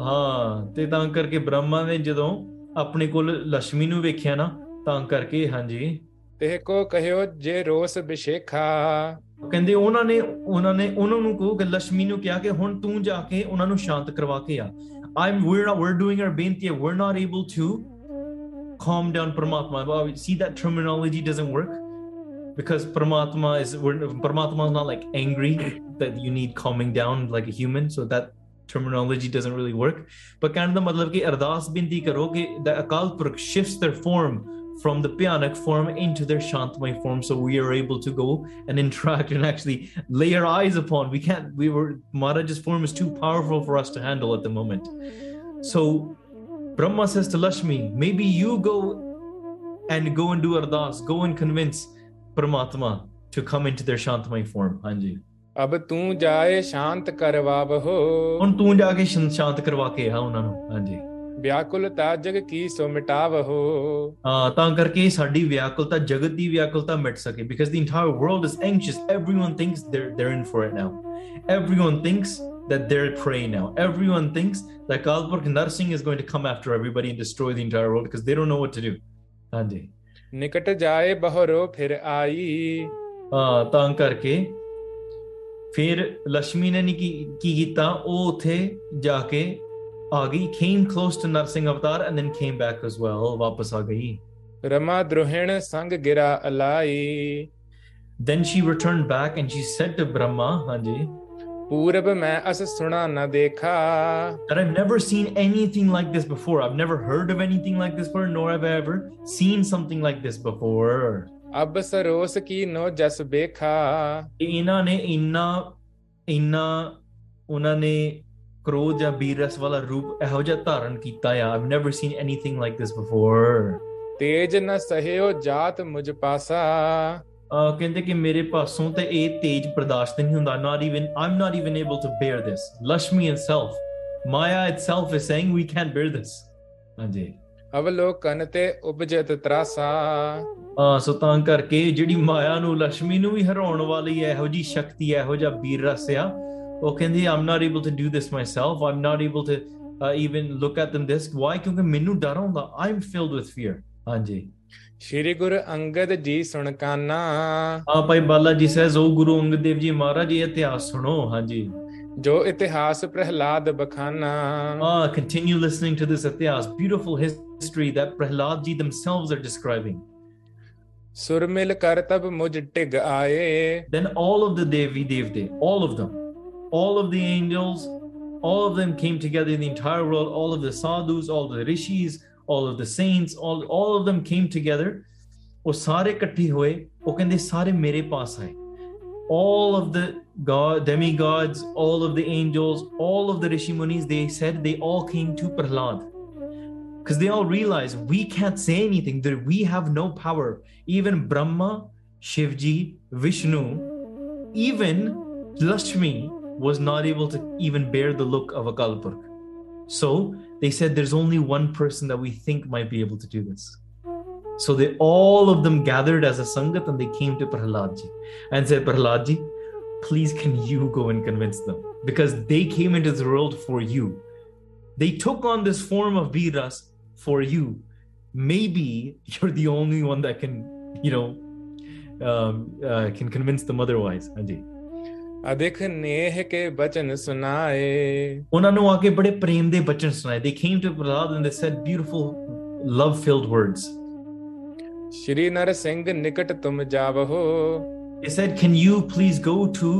ਹਾਂ ਤੇ ਤਾਂ ਕਰਕੇ ਬ੍ਰਹਮਾ ਨੇ ਜਦੋਂ ਆਪਣੇ ਕੋਲ ਲక్ష్ਮੀ ਨੂੰ ਵੇਖਿਆ ਨਾ ਤਾਂ ਕਰਕੇ ਹਾਂਜੀ ਤਿਹ ਕੋ ਕਹਿਓ ਜੇ ਰੋਸ ਬਿਸ਼ੇਖਾ ਕਹਿੰਦੇ ਉਹਨਾਂ ਨੇ ਉਹਨਾਂ ਨੇ ਉਹਨਾਂ ਨੂੰ ਕਹੋ ਕਿ ਲక్ష్ਮੀ ਨੂੰ ਕਿਹਾ ਕਿ ਹੁਣ ਤੂੰ ਜਾ ਕੇ ਉਹਨਾਂ ਨੂੰ ਸ਼ਾਂਤ ਕਰਵਾ ਕੇ ਆ ਆਮ ਵੀਰ ਨਾ we're doing our benti we're not able to calm down Paramatma. Wow, see that terminology doesn't work because Paramatma is Paramatma is not like angry that you need calming down like a human. So that terminology doesn't really work. But kind of the matlab ki ardas binti karo ki the Akal Purk shifts their form from the Pyanak form into their Shantmay form, so we are able to go and interact and actually lay our eyes upon. We can't. We were Maharaj's form is too powerful for us to handle at the moment. So Brahma says to Lashmi, maybe you go and go and do ardas, go and convince Paramatma to come into their Shantmay form. Hanji. ਅਬ ਤੂੰ ਜਾਏ ਸ਼ਾਂਤ ਕਰਵਾਵਹੋ ਹੁਣ ਤੂੰ ਜਾ ਕੇ ਸ਼ਾਂ- ਸ਼ਾਂਤ ਕਰਵਾ ਕੇ ਆ ਉਹਨਾਂ ਨੂੰ ਹਾਂਜੀ ਵਿਆਕੁਲਤਾ ਜਗ ਕੀ ਸੋ ਮਿਟਾਵਹੋ ਤਾਂ ਕਰਕੇ ਸਾਡੀ ਵਿਆਕੁਲਤਾ ਜਗਤ ਦੀ ਵਿਆਕੁਲਤਾ ਮਿਟ ਸਕੇ because the entire world is anxious everyone thinks they're they're in for it now everyone thinks that they're prey now. Everyone thinks that Kalpur Kandar Singh is going to come after everybody and destroy the entire world because they don't know what to do. Andy. निकट जाए बहरो फिर आई ਹਾਂ ਤਾਂ ਕਰਕੇ ਫਿਰ ਲక్ష్ਮੀ ਨੇ ਨਹੀਂ ਕੀ ਕੀਤਾ ਉਹ ਉਥੇ ਜਾ ਕੇ Agi came close to Narsingh Avatar and then came back as well. Vapas Rama Sang Gira Alai. Then she returned back and she said to Brahma, Hanji, पूरब मैं that I've never seen anything like this before I've never heard of anything like this before nor have I ever seen something like this before अब सरोस की no जस बेखा इना ने ਕ੍ਰੋਧ ਜਾਂ ਬੀਰਸ ਵਾਲਾ ਰੂਪ ਇਹੋ ਜਿਹਾ ਧਾਰਨ ਕੀਤਾ ਆ। I've never seen anything like this before. ਤੇਜ ਨ ਸਹਿਓ ਜਾਤ ਮੁਝ ਪਾਸਾ। ਕਹਿੰਦੇ ਕਿ ਮੇਰੇ ਪਾਸੋਂ ਤੇ ਇਹ ਤੇਜ ਬਰਦਾਸ਼ਤ ਨਹੀਂ ਹੁੰਦਾ। Not even I'm not even able to bear this Lashmi itself Maya itself is saying we can't bear this ਹਾਂਜੀ। ਅਵਲੋਕਨ ਤੇ ਉਪਜਤ ਤਰਾਸਾ। ਆ ਸੋ ਤਾਂ ਕਰਕੇ ਜਿਹੜੀ ਮਾਇਆ ਨੂੰ ਲక్ష్ਮੀ ਨੂੰ ਵੀ ਹਰਾਉਣ ਵਾਲੀ ਹੈ ਇਹੋ ਜੀ ਸ਼ਕਤੀ ਹੈ ਇਹੋ ਜਿਹਾ ਵੀਰ ਰਸ ਆ well, Kendi, I'm not able to do this myself. I'm not able to uh, even look at them this. Why? Because I'm filled with fear. Anji. Shri Guru Angad Ji Sunakana. Ah, Bhai Bala says, Oh Guru Angad Dev Ji Maharaj, suno, Anji. Jo itihas Prahlad Bakhana. Ah, continue listening to this itihas, beautiful history that Prahlad Ji themselves are describing. Surmil Kartab Mujtig Aye. Then all of the Devi Devi, all of them all of the angels, all of them came together in the entire world, all of the sadhus, all of the rishis, all of the saints, all, all of them came together. ਉਹ ਸਾਰੇ ਇਕੱਠੇ ਹੋਏ ਉਹ ਕਹਿੰਦੇ ਸਾਰੇ ਮੇਰੇ ਪਾਸ ਆਏ all of the god demigods all of the angels all of the rishi munis they said they all came to prahlad because they all realized we can't say anything that we have no power even brahma shivji vishnu even lakshmi was not able to even bear the look of Akal Purkh so they said there's only one person that we think might be able to do this. So they all of them gathered as a sangat and they came to prahlad ji and said prahlad ji please can you go and convince them? Because they came into the world for you. They took on this form of Bir Ras for you. Maybe you're the only one that can you know um, uh, can convince them otherwise ਹਾਂਜੀ ਅਦਿਖ ਨੇਹ ਕੇ ਬਚਨ ਸੁਨਾਏ ਉਹਨਾਂ ਨੂੰ ਆ ਕੇ ਬੜੇ ਪ੍ਰੇਮ ਦੇ ਬਚਨ ਸੁਣਾਏ they came to prahlad and they said beautiful love filled words Shri Narsingh ਨਿਕਟ ਤੁਮ ਜਾਵਹੋ they said can you please go to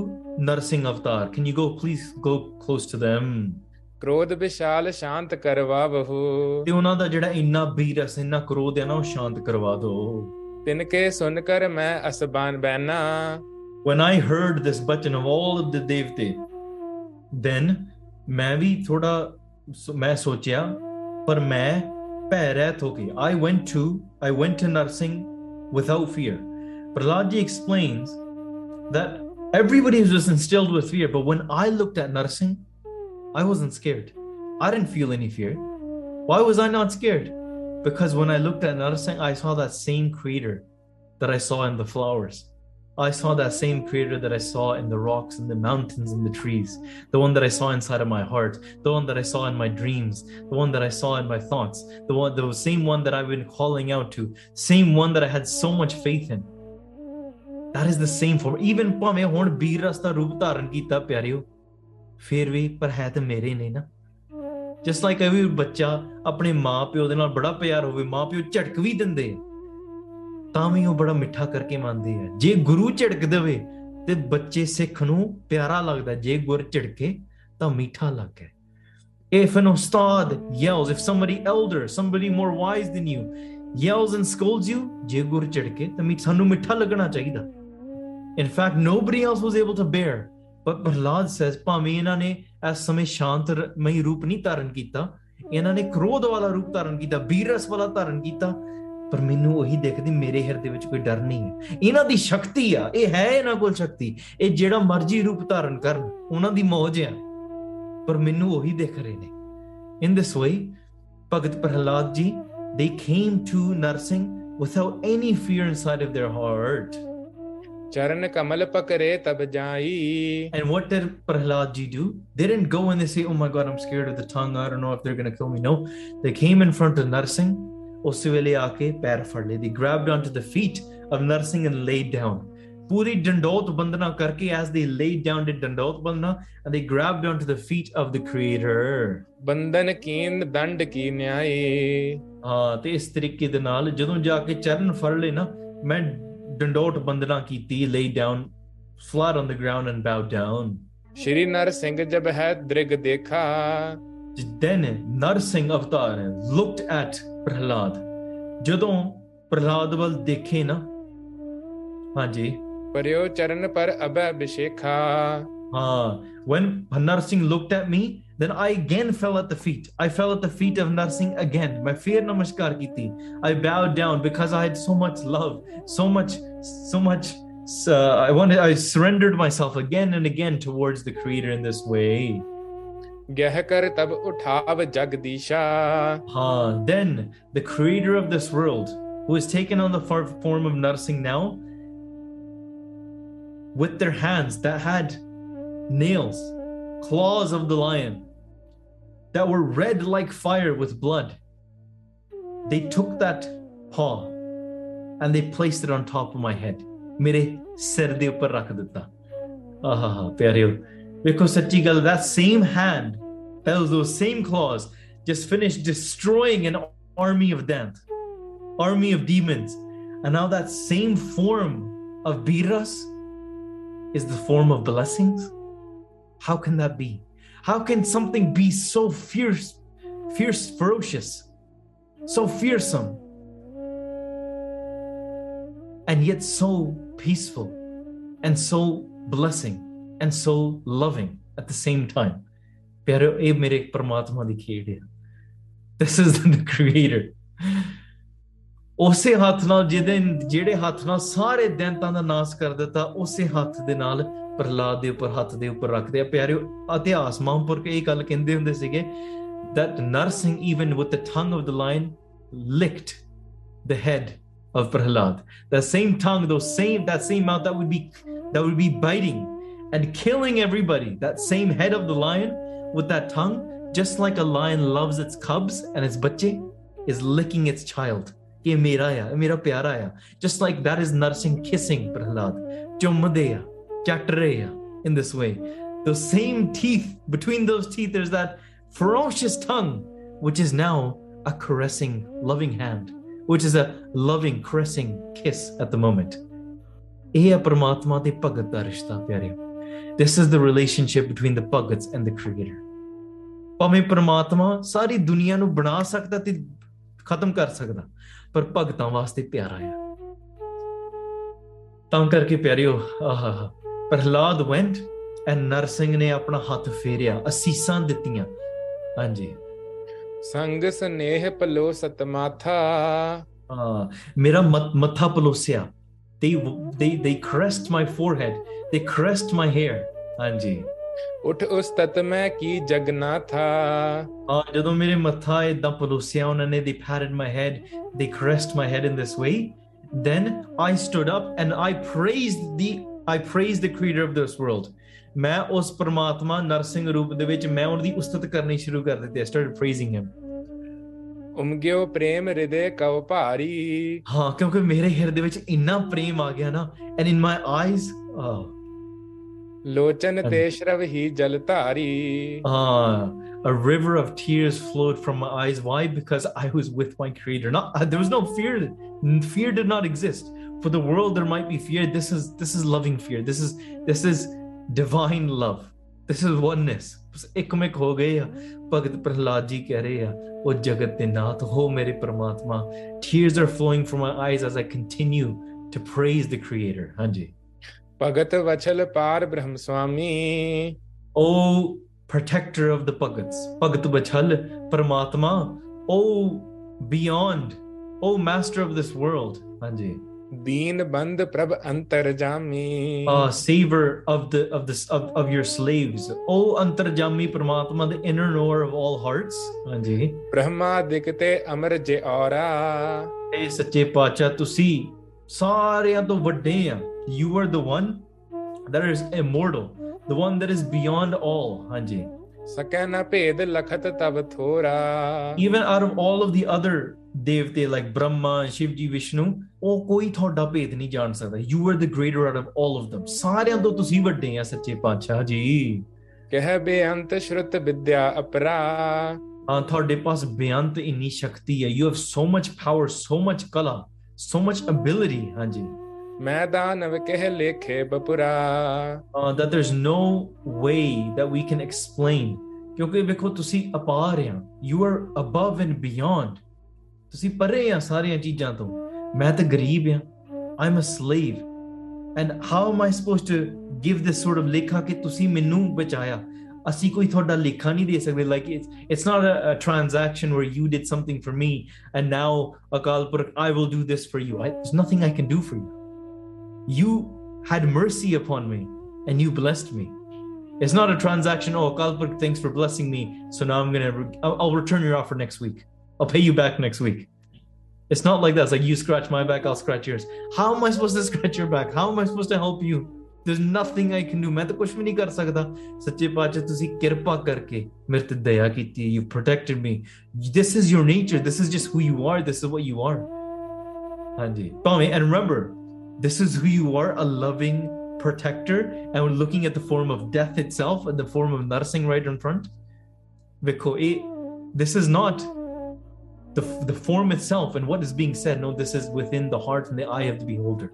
narsing avatar can you go please go close to them ਕ੍ਰੋਧ ਵਿਸ਼ਾਲ ਸ਼ਾਂਤ ਕਰਵਾਵਹੋ ਤੇ ਉਹਨਾਂ ਦਾ ਜਿਹੜਾ ਇੰਨਾ ਬੀਰਸ ਇੰਨਾ ਕ੍ਰੋਧ ਹੈ ਨਾ ਉਹ ਸ਼ਾਂਤ ਕਰਵਾ ਦਿਓ ਤਿਨ ਕੇ ਸੁਨ ਕਰ ਮੈਂ ਅਸਬਾਨ ਬੈਨਾ when I heard this bachan of all of the devte, then मैं Thoda थोड़ा मैं सोचा पर मैं I went to I without fear. Prahlad explains that everybody was instilled with fear, but when I looked at Narsingh, I wasn't scared. I didn't feel any fear. Why was I not scared? Because when I looked at Narsingh, I saw that same creator that I saw in the flowers. I saw that same creator that I saw in the rocks and the mountains and the trees, the one that I saw inside of my heart, the one that I saw in my dreams, the one that I saw in my thoughts, the one the same one that I've been calling out to, same one that I had so much faith in. That is the same for even ਭਾਵੇਂ ਹੁਣ ਬੀਰ ਰਸਤਾ ਰੂਪ ਧਾਰਨ ਕੀਤਾ ਪਿਆਰਿਓ ਫਿਰ ਵੀ ਪਰ ਹੈ ਤੇ ਮੇਰੇ ਨੇ ਨਾ ਜਸਟ ਲਾਈਕ ਐਵਰੀ ਬੱਚਾ ਆਪਣੇ ਮਾਪਿਓ ਦੇ ਨਾਲ ਬੜਾ ਪਿਆਰ ਹੋਵੇ ਮਾਪਿਓ ਝਟਕ ਵੀ ਦਿੰਦੇ ਆ ਤਾਂ ਵੀ ਉਹ ਬੜਾ ਮਿੱਠਾ ਕਰਕੇ ਮੰਨਦੇ ਆ। ਜੇ ਗੁਰੂ ਝਿੜਕ ਦੇਵੇ ਤੇ ਬੱਚੇ ਸਿੱਖ ਨੂੰ ਪਿਆਰਾ ਲੱਗਦਾ ਜੇ ਗੁਰ ਝਿੜਕੇ ਤਾਂ ਮਿੱਠਾ ਲੱਗਦਾ if an ustad yells, if somebody elder, somebody more wise than you yells and scolds you, ਜੇ ਗੁਰ ਝਿੜਕੇ ਤਾਂ ਮਿੱਠਾ, ਸਾਨੂੰ ਮਿੱਠਾ ਲੱਗਣਾ ਚਾਹੀਦਾ। In fact, nobody else was able to bear but Prahlad says, ਭਾਵੇਂ ਇਹਨਾਂ ਨੇ ਇਸ ਸਮੇਂ ਸ਼ਾਂਤਮਈ ਰੂਪ ਨਹੀਂ ਧਾਰਨ ਕੀਤਾ, ਇਹਨਾਂ ਨੇ ਕ੍ਰੋਧ ਵਾਲਾ ਰੂਪ ਧਾਰਨ ਕੀਤਾ, ਬੀਰਸ ਵਾਲਾ ਧਾਰਨ ਕੀਤਾ ਪਰ ਮੈਨੂੰ ਉਹੀ ਦਿਖਦੀ ਮੇਰੇ ਹਿਰਦੇ ਵਿੱਚ ਕੋਈ ਡਰ ਨਹੀਂ ਹੈ ਇਹਨਾਂ ਦੀ ਸ਼ਕਤੀ ਆ ਇਹ ਹੈ ਇਹਨਾਂ ਕੋਲ ਸ਼ਕਤੀ ਇਹ ਜਿਹੜਾ ਮਰਜ਼ੀ ਰੂਪ ਧਾਰਨ ਕਰਨ ਉਹਨਾਂ ਦੀ ਮੌਜ ਆ ਪਰ ਮੈਨੂੰ ਉਹੀ ਦਿਖ ਰਹੇ ਨੇ ਇਨ ਦਿਸ ਵੇ ਭਗਤ ਪ੍ਰਹਲਾਦ ਜੀ they came to nursing without any fear inside of their heart ਚਰਨ ਕਮਲ ਪਕਰੇ ਤਬ ਜਾਈ and what did prahlad ji do they didn't go and they say oh my god i'm scared of the tongue i don't know if they're going to kill me no they came in front of nursing ਉਸ ਵੇਲੇ ਆ ਕੇ ਪੈਰ ਫੜ ਲਈ they grabbed on to the feet of Narsingh and laid down ਪੂਰੀ ਡੰਡੋਤ ਬੰਦਨਾ ਕਰਕੇ ਐਸ ਦੇ ਲੇਡ ਡਾਊਨ ਦੇ dandot bandana and they grabbed on to the feet of the creator ਬੰਦਨ ਕੀਨ ਦੰਡ ਕੀ ਨਿਆਏ? ਹਾਂ ਤੇ ਇਸ ਤਰੀਕੇ ਦੇ ਨਾਲ ਜਦੋਂ ਜਾ ਕੇ ਚਰਨ ਫੜ ਲੈ ਨਾ ਮੈਂ ਡੰਡੋਤ ਬੰਦਨਾ ਕੀਤੀ laid down flat on the ground and bow down Shri Narsingh ਜਬ ਹੈ ਦ੍ਰਿਗ ਦੇਖਾ। ਜਿਦਨ Narsingh avatar looked at Prahlad ਜਦੋਂ ਪ੍ਰਹਲਾਦ ਵੱਲ ਦੇਖੇ ਨਾ ਹਾਂਜੀ ਪਰਿਓ ਚਰਨ ਪਰ ਅਬੈ ਅਭਿਸ਼ੇਖਾ ਹਾਂ when Narsing looked at me then I again fell at the feet I fell at the feet of Narsing again ਮੈਂ ਫੇਰ ਨਮਸਕਾਰ ਕੀਤੀ I bowed down because I had so much love so much so much uh, I wanted I surrendered myself again and again towards the creator in this way Then the creator of this world, who has taken on the form of Narsingh now, with their hands that had nails, claws of the lion, that were red like fire with blood, they took that paw and they placed it on top of my head. Mere sir de upar rakh ditta. Ah, pyareo. Because Satigal, that same hand, those, those same claws, just finished destroying an army of death, army of demons. And now that same form of Bir Ras is the form of blessings. How can that be? How can something be so fierce, fierce, ferocious, so fearsome, and yet so peaceful and so blessing? and so loving at the same time. प्यारे ये मेरे एक परमात्मा दी खेड है this is the creator ਉਸੇ ਹੱਥ ਨਾਲ ਜਿਹਦੇ ਜਿਹੜੇ ਹੱਥ ਨਾਲ ਸਾਰੇ ਦੈਂਤਾਂ ਦਾ ਨਾਸ ਕਰ ਦਿੱਤਾ ਉਸੇ ਹੱਥ ਦੇ ਨਾਲ ਪ੍ਰਹਲਾਦ ਦੇ ਉੱਪਰ ਹੱਥ ਦੇ ਉੱਪਰ ਰੱਖਦੇ ਆ ਪਿਆਰਿਓ ਇਤਿਹਾਸ ਮਾਮਪੁਰ ਕੇ ਇਹ ਗੱਲ ਕਹਿੰਦੇ ਹੁੰਦੇ ਸੀਗੇ that Narsingh even with the tongue of the lion licked the head of Prahlad. That same tongue, those same that same mouth that would be that would be biting and killing everybody. That same head of the lion with that tongue, just like a lion loves its cubs and its bache, is licking its child. just like that is Narsingh kissing Prahlad. Chumadeya chatreya in this way. Those same teeth between those teeth there's that ferocious tongue which is now a caressing loving hand which is a loving caressing kiss at the moment. ਇਹ ਪਰਮਾਤਮਾ ਤੇ ਭਗਤ ਦਾ ਰਿਸ਼ਤਾ this is the relationship between the Bhagat and the creator. ਭਾਵੇਂ ਪਰਮਾਤਮਾ ਸਾਰੀ ਦੁਨੀਆ ਨੂੰ ਬਣਾ ਸਕਦਾ ਤੇ ਖਤਮ ਕਰ ਸਕਦਾ ਪਰ ਭਗਤਾਂ ਵਾਸਤੇ ਪਿਆਰਾ ਹੈ ਤਾਂ ਕਰਕੇ ਪਿਆਰਿਓ ਆਹਾ ਪ੍ਰਹਲਾਦ went and ਨਰਸਿੰਘ ਨੇ ਆਪਣਾ ਹੱਥ ਫੇਰਿਆ ਅਸੀਸਾਂ ਦਿੱਤੀਆਂ। ਹਾਂਜੀ। ਸੰਗ ਸਨੇਹ ਪਲੋ ਸਤਮਾਥਾ uh, ਮੇਰਾ ਮੱਥ- ਮੱਥਾ ਪਲੋਸਿਆ they they they caressed my forehead they caressed my hair ਹਾਂਜੀ ਉਠ ਉਸ ਤਤ ਮੈਂ ਕੀ ਜਗਨਾ ਥਾ uh, ਜਦੋਂ ਮੇਰੇ ਮੱਥਾ ਇਦਾਂ ਪਲੋਸਿਆ ਉਹਨਾਂ ਨੇ they patted my head they caressed my head in this way then I stood up and I praised the I praised the creator of this world ਮੈਂ ਉਸ ਪਰਮਾਤਮਾ ਨਰਸਿੰਘ ਰੂਪ ਦੇ ਵਿੱਚ ਮੈਂ ਉਹਦੀ ਉਸਤਤ ਕਰਨੀ ਸ਼ੁਰੂ ਕਰ ਦਿੱਤੀ I started praising him ਉਮਗਿਓ ਪ੍ਰੇਮ ਹਿਰਦੇ ਕਉ ਭਾਰੀ ਹਾਂ ਕਿਉਂਕਿ ਮੇਰੇ ਹਿਰਦੇ ਵਿੱਚ ਇੰਨਾ ਪ੍ਰੇਮ ਆ ਗਿਆ ਨਾ and in my eyes oh ਲੋਚਨ ਤੇ ਸ਼ਰਵ ਹੀ ਜਲ ਧਾਰੀ uh, a river of tears flowed from my eyes. Why? Because I was with my Creator. Not uh, there was no fear. Fear did not exist. For the world, there might be fear. This is this is loving fear. This is this is divine love. This is oneness. ਇੱਕ ਮਿਕ ਹੋ ਗਏ ਆ ਭਗਤ ਪ੍ਰਹਲਾਦ ਜੀ ਕਹਿ ਰਹੇ ਆ ਉਹ ਜਗਤ ਦੇ ਨਾਥ ਹੋ ਮੇਰੇ ਪ੍ਰਮਾਤਮਾ tears are flowing from my eyes as I continue to praise the creator ਹਾਂਜੀ ਭਗਤ ਵਛਲ ਪਾਰ ਬ੍ਰਹਮ ਸੁਆਮੀ O protector of the Bhagats, Bhagat Bachal, Paramatma, O beyond, O master of this world, ਦੀਨ ਬੰਦ ਪ੍ਰਭ ਅੰਤਰ ਜਾਮੀ uh, saver of the of this of, of your slaves, O Antarjami Paramatma, the inner knower of all hearts, Hanji, Brahma ਦਿਕਤੇ ਅਮਰ ਜੇ ਔਰਾ ਇਹ ਸੱਚੇ ਪਾਤਸ਼ਾਹ ਤੁਸੀਂ ਸਾਰਿਆਂ ਤੋਂ ਵੱਡੇ ਆ you are the one that is immortal the one that is beyond all ਹਾਂਜੀ ਸਕੈ ਨ ਭੇਦ ਲਖਤ ਤਬ ਥੋਰਾ even out of all of the other devte like Brahma, Shivji, Vishnu, ਉਹ ਕੋਈ ਤੁਹਾਡਾ ਭੇਦ ਨਹੀਂ ਜਾਣ ਸਕਦਾ you are the greater out of all of them ਸਾਰਿਆਂ ਤੋਂ ਤੁਸੀਂ ਵੱਡੇ ਆ ਸੱਚੇ ਪਾਤਸ਼ਾਹ ਜੀ ਕਹਿ ਬੇਅੰਤ ਸ਼ਰੁਤ ਵਿਦਿਆ ਅਪਰਾ ਹਾਂ ਤੁਹਾਡੇ ਪਾਸ ਬੇਅੰਤ ਇੰਨੀ ਸ਼ਕਤੀ ਹੈ you have so much power so much ਕਲਾ so much ability ਹਾਂਜੀ uh, that there's no way that we can explain. You are above and beyond. I'm a slave. And how am I supposed to give this sort of lekha ki tusi minu bachaya? Asi koi thoda lekha nahi de sakde. Like it's, not a, transaction where you did something for me and now akal purkh, I will do this for you. There's nothing I can do for you. you you had mercy upon me and you blessed me. It's not a transaction. Oh, Kalpuk, thanks for blessing me. So now I'm gonna, re- I'll, I'll return your offer next week. I'll pay you back next week. It's not like that. It's like you scratch my back, I'll scratch yours. How am I supposed to scratch your back? How am I supposed to help you? there's nothing I can do ਮੈਂ ਤਾਂ ਕੁਝ ਵੀ ਨਹੀਂ ਕਰ ਸਕਦਾ ਸੱਚੇ ਪਾਤਸ਼ਾਹ ਤੁਸੀਂ ਕਿਰਪਾ ਕਰਕੇ ਮੇਰੇ ਤੇ ਦਇਆ ਕੀਤੀ you protected me this is your nature this is just who you are this is what you are ਹਾਂਜੀ ਭਾਵੇਂ and remember this is who you are, a loving protector. And we're looking at the form of death itself, and the form of Narsingh right in front. Eh, this is not the, the form itself and what is being said. No, this is within the heart and the eye of the beholder.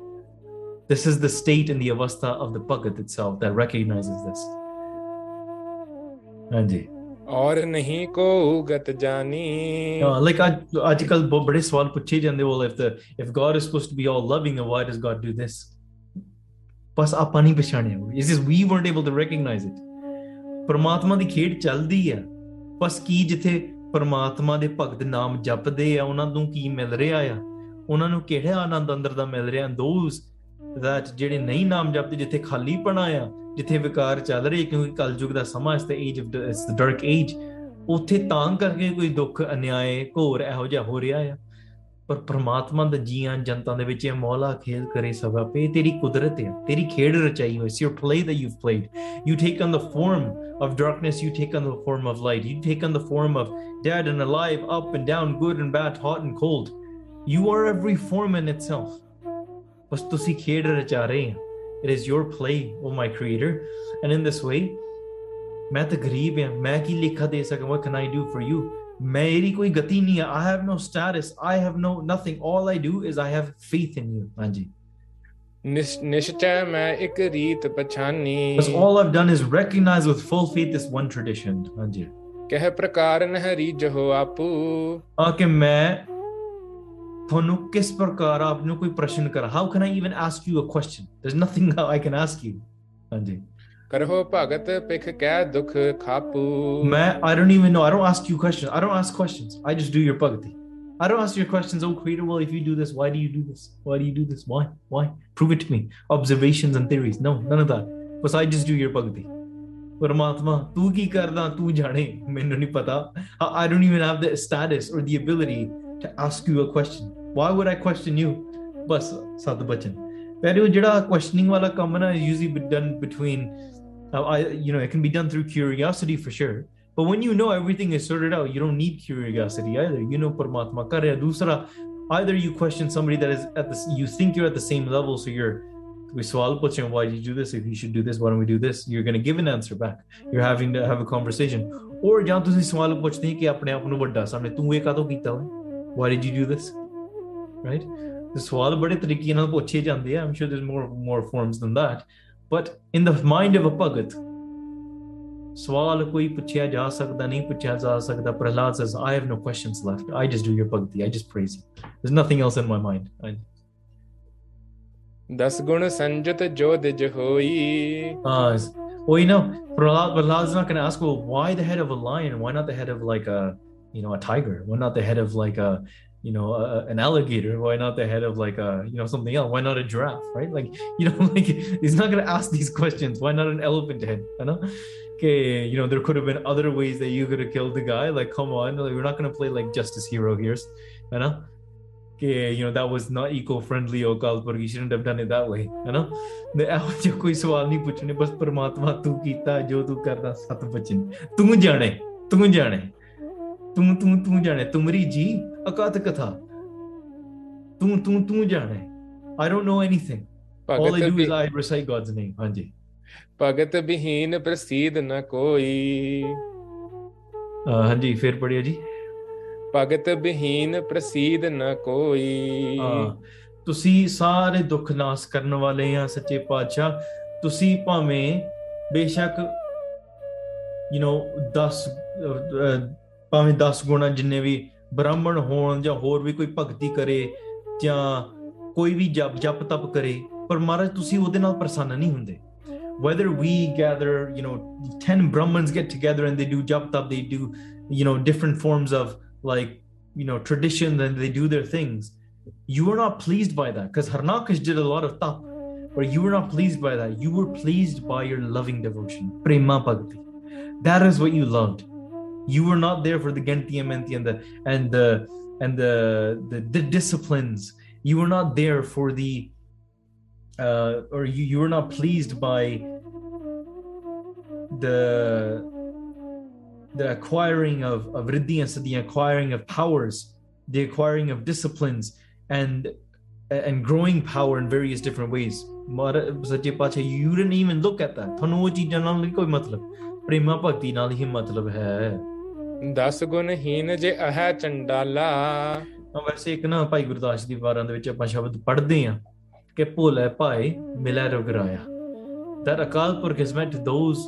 This is the state and the avastha of the Bhagat itself that recognizes this. Andy. ਔਰ ਨਹੀਂ ਕੋ ਗਤ ਜਾਨੀ। Uh, like ਅੱਜ ਅੱਜ ਕੱਲ ਬੜੇ ਸਵਾਲ ਪੁੱਛੇ ਜਾਂਦੇ well if the if God is supposed to be all loving then why does God do this? ਬਸ ਆਪਾਂ ਨਹੀਂ ਪਛਾਣਿਆ it's just we weren't able to recognize it. ਪਰਮਾਤਮਾ ਦੀ ਖੇਡ ਚੱਲਦੀ ਆ। ਬਸ ਕੀ ਜਿੱਥੇ ਪਰਮਾਤਮਾ ਦੇ ਭਗਤ ਨਾਮ ਜਪਦੇ ਆ ਉਹਨਾਂ ਨੂੰ ਕੀ ਮਿਲ ਰਿਹਾ ਆ? ਉਹਨਾਂ ਨੂੰ ਕਿਹੜਾ ਆਨੰਦ ਅੰਦਰ ਦਾ ਮਿਲ ਰਿਹਾ? ਦੋਜ਼ that ਜਿਹੜੇ ਨਹੀਂ ਨਾਮ ਜਪਦੇ ਜਿੱਥੇ ਖਾਲੀ ਪਣਾ ਆ ਜਿੱਥੇ ਵਿਕਾਰ ਚੱਲ ਰਹੇ ਕਿਉਂਕਿ ਕਲਯੁਗ ਦਾ ਸਮਾਂ ਇਸ ਤੇ ਏਜ ਆਫ ਇਸ ਦ ਡਾਰਕ ਏਜ ਉੱਥੇ ਤਾਂ ਕਰਕੇ ਕੋਈ ਦੁੱਖ ਅਨਿਆਏ ਘੋਰ ਇਹੋ ਜਿਹਾ ਹੋ ਰਿਹਾ ਆ ਪਰ ਪ੍ਰਮਾਤਮਾ ਦਾ ਜੀਆਂ ਜਨਤਾ ਦੇ ਵਿੱਚ ਇਹ ਮੌਲਾ ਖੇਲ ਕਰੇ ਸਭ ਆਪੇ ਤੇਰੀ ਕੁਦਰਤ ਹੈ ਤੇਰੀ ਖੇਡ ਰਚਾਈ ਹੋਈ ਸੀ your play that you've played you take on the form of darkness you take on the form of light you take on the form of dead and alive up and down good and bad hot and cold you are every form in itself ਬਸ ਤੁਸੀਂ ਖੇਡ ਰਚਾ ਰਹੇ ਹੋ It is your play, O my Creator. And in this way, what can I do for you? I have no status. I have no nothing. All I do is I have faith in you. हाँ जी। निश्चय मैं एक रीत Because all I've done is recognize with full faith this one tradition. हाँ जी। कह प्रकार न रीज हो आपू ਤੁਹਾਨੂੰ ਕਿਸ ਪ੍ਰਕਾਰ ਆਪ ਨੂੰ ਕੋਈ ਪ੍ਰਸ਼ਨ ਕਰਾਂ how can I even ask you a question there's nothing I can ask you ਹਾਂਜੀ ਕਰਹੁ ਭਗਤ ਪਿਖ ਕਹਿ ਦੁਖ ਖਾਪੂ ਮੈਂ I don't even know I don't ask you questions I don't ask questions I just do your bhakti I don't ask your questions oh creator well if you do this why do you do this why do you do this why why prove it to me observations and theories no none of that bus I just do your bhakti ਪਰਮਾਤਮਾ ਤੂੰ ਕੀ ਕਰਦਾ ਤੂੰ ਜਾਣੇ ਮੈਨੂੰ ਨਹੀਂ ਪਤਾ I don't even have the status or the ability to ask you a question why would I question you ਬਸ ਸਤ ਬਚਨ ਪਰ ਉਹ ਜਿਹੜਾ questioning ਵਾਲਾ ਕੰਮ ਨਾ usually be done between uh, I you know it can be done through curiosity for sure but when you know everything is sorted out you don't need curiosity either you know paramatma kar raha dusra either you question somebody that is at the you think you're at the same level so you're we swallow pushing why did you do this if you should do this why don't we do this you're going to give an answer back you're having to have a conversation or ਜਾਂ ਤੁਸੀਂ ਸਵਾਲ ਪੁੱਛਦੇ ਕਿ ਆਪਣੇ ਆਪ ਨੂੰ ਵੱਡਾ ਸਾਹਮਣੇ ਤੂੰ ਇਹ ਕਾਹਤੋਂ ਕੀਤਾ ਓਏ why did you do this right the ਸਵਾਲ ਬੜੇ ਤਰੀਕੇ ਨਾਲ ਪੁੱਛੇ ਜਾਂਦੇ ਆ i'm sure there's more more forms than that but in the mind of a bhagat ਸਵਾਲ ਕੋਈ ਪੁੱਛਿਆ ਜਾ ਸਕਦਾ ਨਹੀਂ ਪੁੱਛਿਆ ਜਾ ਸਕਦਾ Prahlad says i have no questions left i just do your bhakti i just praise you there's nothing else in my mind I, ਦਸ ਗੁਣ ਸੰਜਤ ਜੋ ਦਿਜ ਹੋਈ uh, well you know prahlad prahlad's not going to ask well why the head of a lion why not the head of like a you know a tiger why not the head of like a you know a, an alligator why not the head of like a you know something else why not a giraffe right like you know like he's not going to ask these questions why not an elephant head you know okay you know there could have been other ways that you could have killed the guy like come on like, we're not going to play like justice hero here you know okay you know that was not eco-friendly or Kalpur you shouldn't have done it that way you know ਨੇ ਇਹੋ ਜਿਹਾ ਕੋਈ ਸਵਾਲ ਨਹੀਂ ਪੁੱਛਣੇ ਬਸ ਪ੍ਰਮਾਤਮਾ ਤੂੰ ਕੀਤਾ ਜੋ ਤੂੰ ਕਰਦਾ ਸਤ ਬਚਨ ਤੂੰ ਜਾਣੇ ਤੂੰ ਜਾਣੇ ਤੂੰ ਤੂੰ ਤੂੰ ਜਾਣੇ ਤੁਮਰੀ ਜੀ ਅਕਤ ਕਥਾ। ਤੂੰ ਤੂੰ ਤੂੰ ਜਾਣੇ। Know anything. all I Bhagat do we- is I recite God's name ਹਾਂਜੀ। ਭਗਤ ਵਿਹੀਨ ਪ੍ਰਸੀਦ ਨ ਕੋਈ। ਹਾਂਜੀ ਫਿਰ ਪੜਿਆ ਜੀ। ਭਗਤ ਵਿਹੀਨ ਪ੍ਰਸੀਦ ਨ ਕੋਈ। ਤੁਸੀਂ ਸਾਰੇ ਦੁੱਖ ਨਾਸ ਕਰਨ ਵਾਲੇ ਆ ਸੱਚੇ ਪਾਤਸ਼ਾਹ। ਤੁਸੀਂ ਭਾਵੇਂ ਬੇਸ਼ੱਕ ਯੂ نو 10 ਭਾਵੇਂ 10 ਗੁਣਾ ਜਿੰਨੇ ਵੀ ਬ੍ਰਾਹਮਣ ਹੋਣ ਜਾਂ ਹੋਰ ਵੀ ਕੋਈ ਭਗਤੀ ਕਰੇ ਜਾਂ ਕੋਈ ਵੀ ਜਪ ਜਪ ਤਪ ਕਰੇ ਪਰ ਮਹਾਰਾਜ ਤੁਸੀਂ ਉਹਦੇ ਨਾਲ ਪ੍ਰਸੰਨ ਨਹੀਂ ਹੁੰਦੇ whether we gather you know 10 brahmins get together and they do jap tap they do you know different forms of like you know tradition and they do their things you were not pleased by that because Harnakish did a lot of tap, but you were not pleased by that. You were pleased by your loving devotion, prema bhakti. That is what you loved. You were not there for the Genti Amenti and the and the and the, the the disciplines. You were not there for the uh, or you, you were not pleased by the the acquiring of of riddhi and siddhi, acquiring of powers, the acquiring of disciplines, and and growing power in various different ways. ਮਹਾਰਾਜ ਸੱਚੇ ਪਾਤਸ਼ਾਹ you didn't even look at that. ਤੁਹਾਨੂੰ ਉਹ ਚੀਜ਼ਾਂ ਨਾਲ ਨਹੀਂ ਕੋਈ ਮਤਲਬ ਪ੍ਰੇਮਾ ਭਗਤੀ ਨਾਲ ਹੀ ਮਤਲਬ ਹੈ ਦਸ ਗੁਣ ਹੀਨ ਜੇ ਅਹ ਚੰਡਾਲਾ ਹਾਂ, ਵੈਸੇ ਇੱਕ ਨਾ ਭਾਈ ਗੁਰਦਾਸ ਦੀ ਵਾਰਾਂ ਦੇ ਵਿੱਚ ਆਪਾਂ ਸ਼ਬਦ ਪੜ੍ਹਦੇ ਆ ਕਿ ਭੋਲੇ ਭਾਏ ਮਿਲੈ ਰੁਗਰਾਇਆ that Akal Purakh is meant to those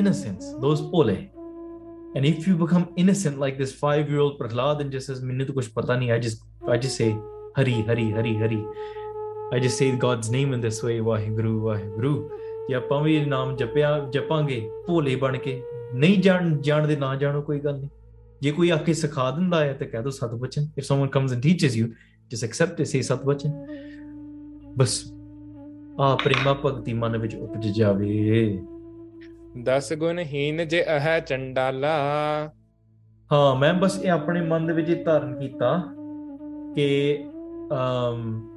innocents those Bhole and if you become innocent like this 5 year old prahlad and just says ਮੈਨੂੰ ਤਾਂ ਕੁਝ ਪਤਾ ਨਹੀਂ I just I just say hari hari hari hari I just say God's name in this way Waheguru Waheguru ਜੇ ਆਪਾਂ ਵੀ ਨਾਮ ਜਪਿਆ ਜਪਾਂਗੇ ਭੋਲੇ ਬਣ ਕੇ ਨਹੀਂ ਜਾਣ ਜਾਣਦੇ ਨਾ ਜਾਣੋ ਕੋਈ ਗੱਲ ਨਹੀਂ ਜੇ ਕੋਈ ਆ ਕੇ ਸਿਖਾ ਦਿੰਦਾ ਹੈ ਤੇ ਕਹਿ ਦੋ ਸਤਬਚਨ if someone comes and teaches you just accept it say ਸਤਬਚਨ ਬਸ ਆ ਪ੍ਰੇਮਾ ਭਗਤੀ ਮਨ ਵਿੱਚ ਉਪਜ ਜਾਵੇ। ਦਸ ਗੁਣ ਹੀਨ ਜੇ ਅਹ ਚੰਡਾਲਾ। ਹਾਂ ਮੈਂ ਬਸ ਇਹ ਆਪਣੇ ਮਨ ਦੇ ਵਿੱਚ ਇਹ ਧਾਰਨ ਕੀਤਾ ਕਿ ਅਮ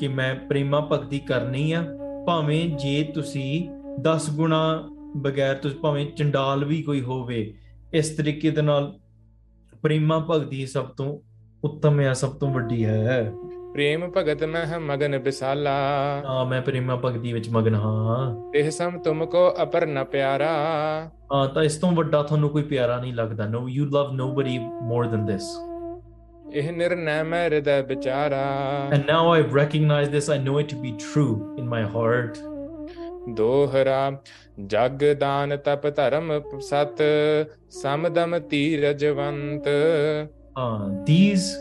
ਕਿ ਮੈਂ ਪ੍ਰੇਮਾ ਭਗਤੀ ਕਰਨੀ ਆ ਭਾਵੇਂ ਜੇ ਤੁਸੀਂ 10 ਗੁਣਾ ਬਗੈਰ ਤੁਸੀਂ ਭਾਵੇਂ ਚੰਡਾਲ ਵੀ ਕੋਈ ਹੋਵੇ ਇਸ ਤਰੀਕੇ ਦੇ ਨਾਲ ਪ੍ਰੇਮਾ ਭਗਤੀ ਸਭ ਤੋਂ ਉੱਤਮ ਹੈ ਸਭ ਤੋਂ ਵੱਡੀ ਹੈ। ਪ੍ਰੇਮ ਭਗਤ ਮਹਿ ਮਗਨ ਬਿਸਾਲਾ ਹਾਂ ਮੈਂ ਪ੍ਰੇਮਾ ਭਗਤੀ ਵਿੱਚ ਮਗਨ ਹਾਂ। ਇਹ ਸਮ ਤੁਮ ਕੋ ਅਪਰ ਨ ਪਿਆਰਾ। ਹਾਂ ਤਾਂ ਇਸ ਤੋਂ ਵੱਡਾ ਤੁਹਾਨੂੰ ਕੋਈ ਪਿਆਰਾ ਨਹੀਂ ਲੱਗਦਾ। No you love nobody more than this ਇਹ ਨਿਰਨੈ ਮੈਂ ਹਿਰਦੈ ਵਿਚਾਰਾ। And now I've recognized this. I know it to be true in my heart. ਦੋਹਰਾ ਜਗ ਦਾਨ ਤਪ ਧਰਮ ਸਤ ਸਮਦਮ ਤੀਰਜਵੰਤ ਹਾਂ ਥੀਸ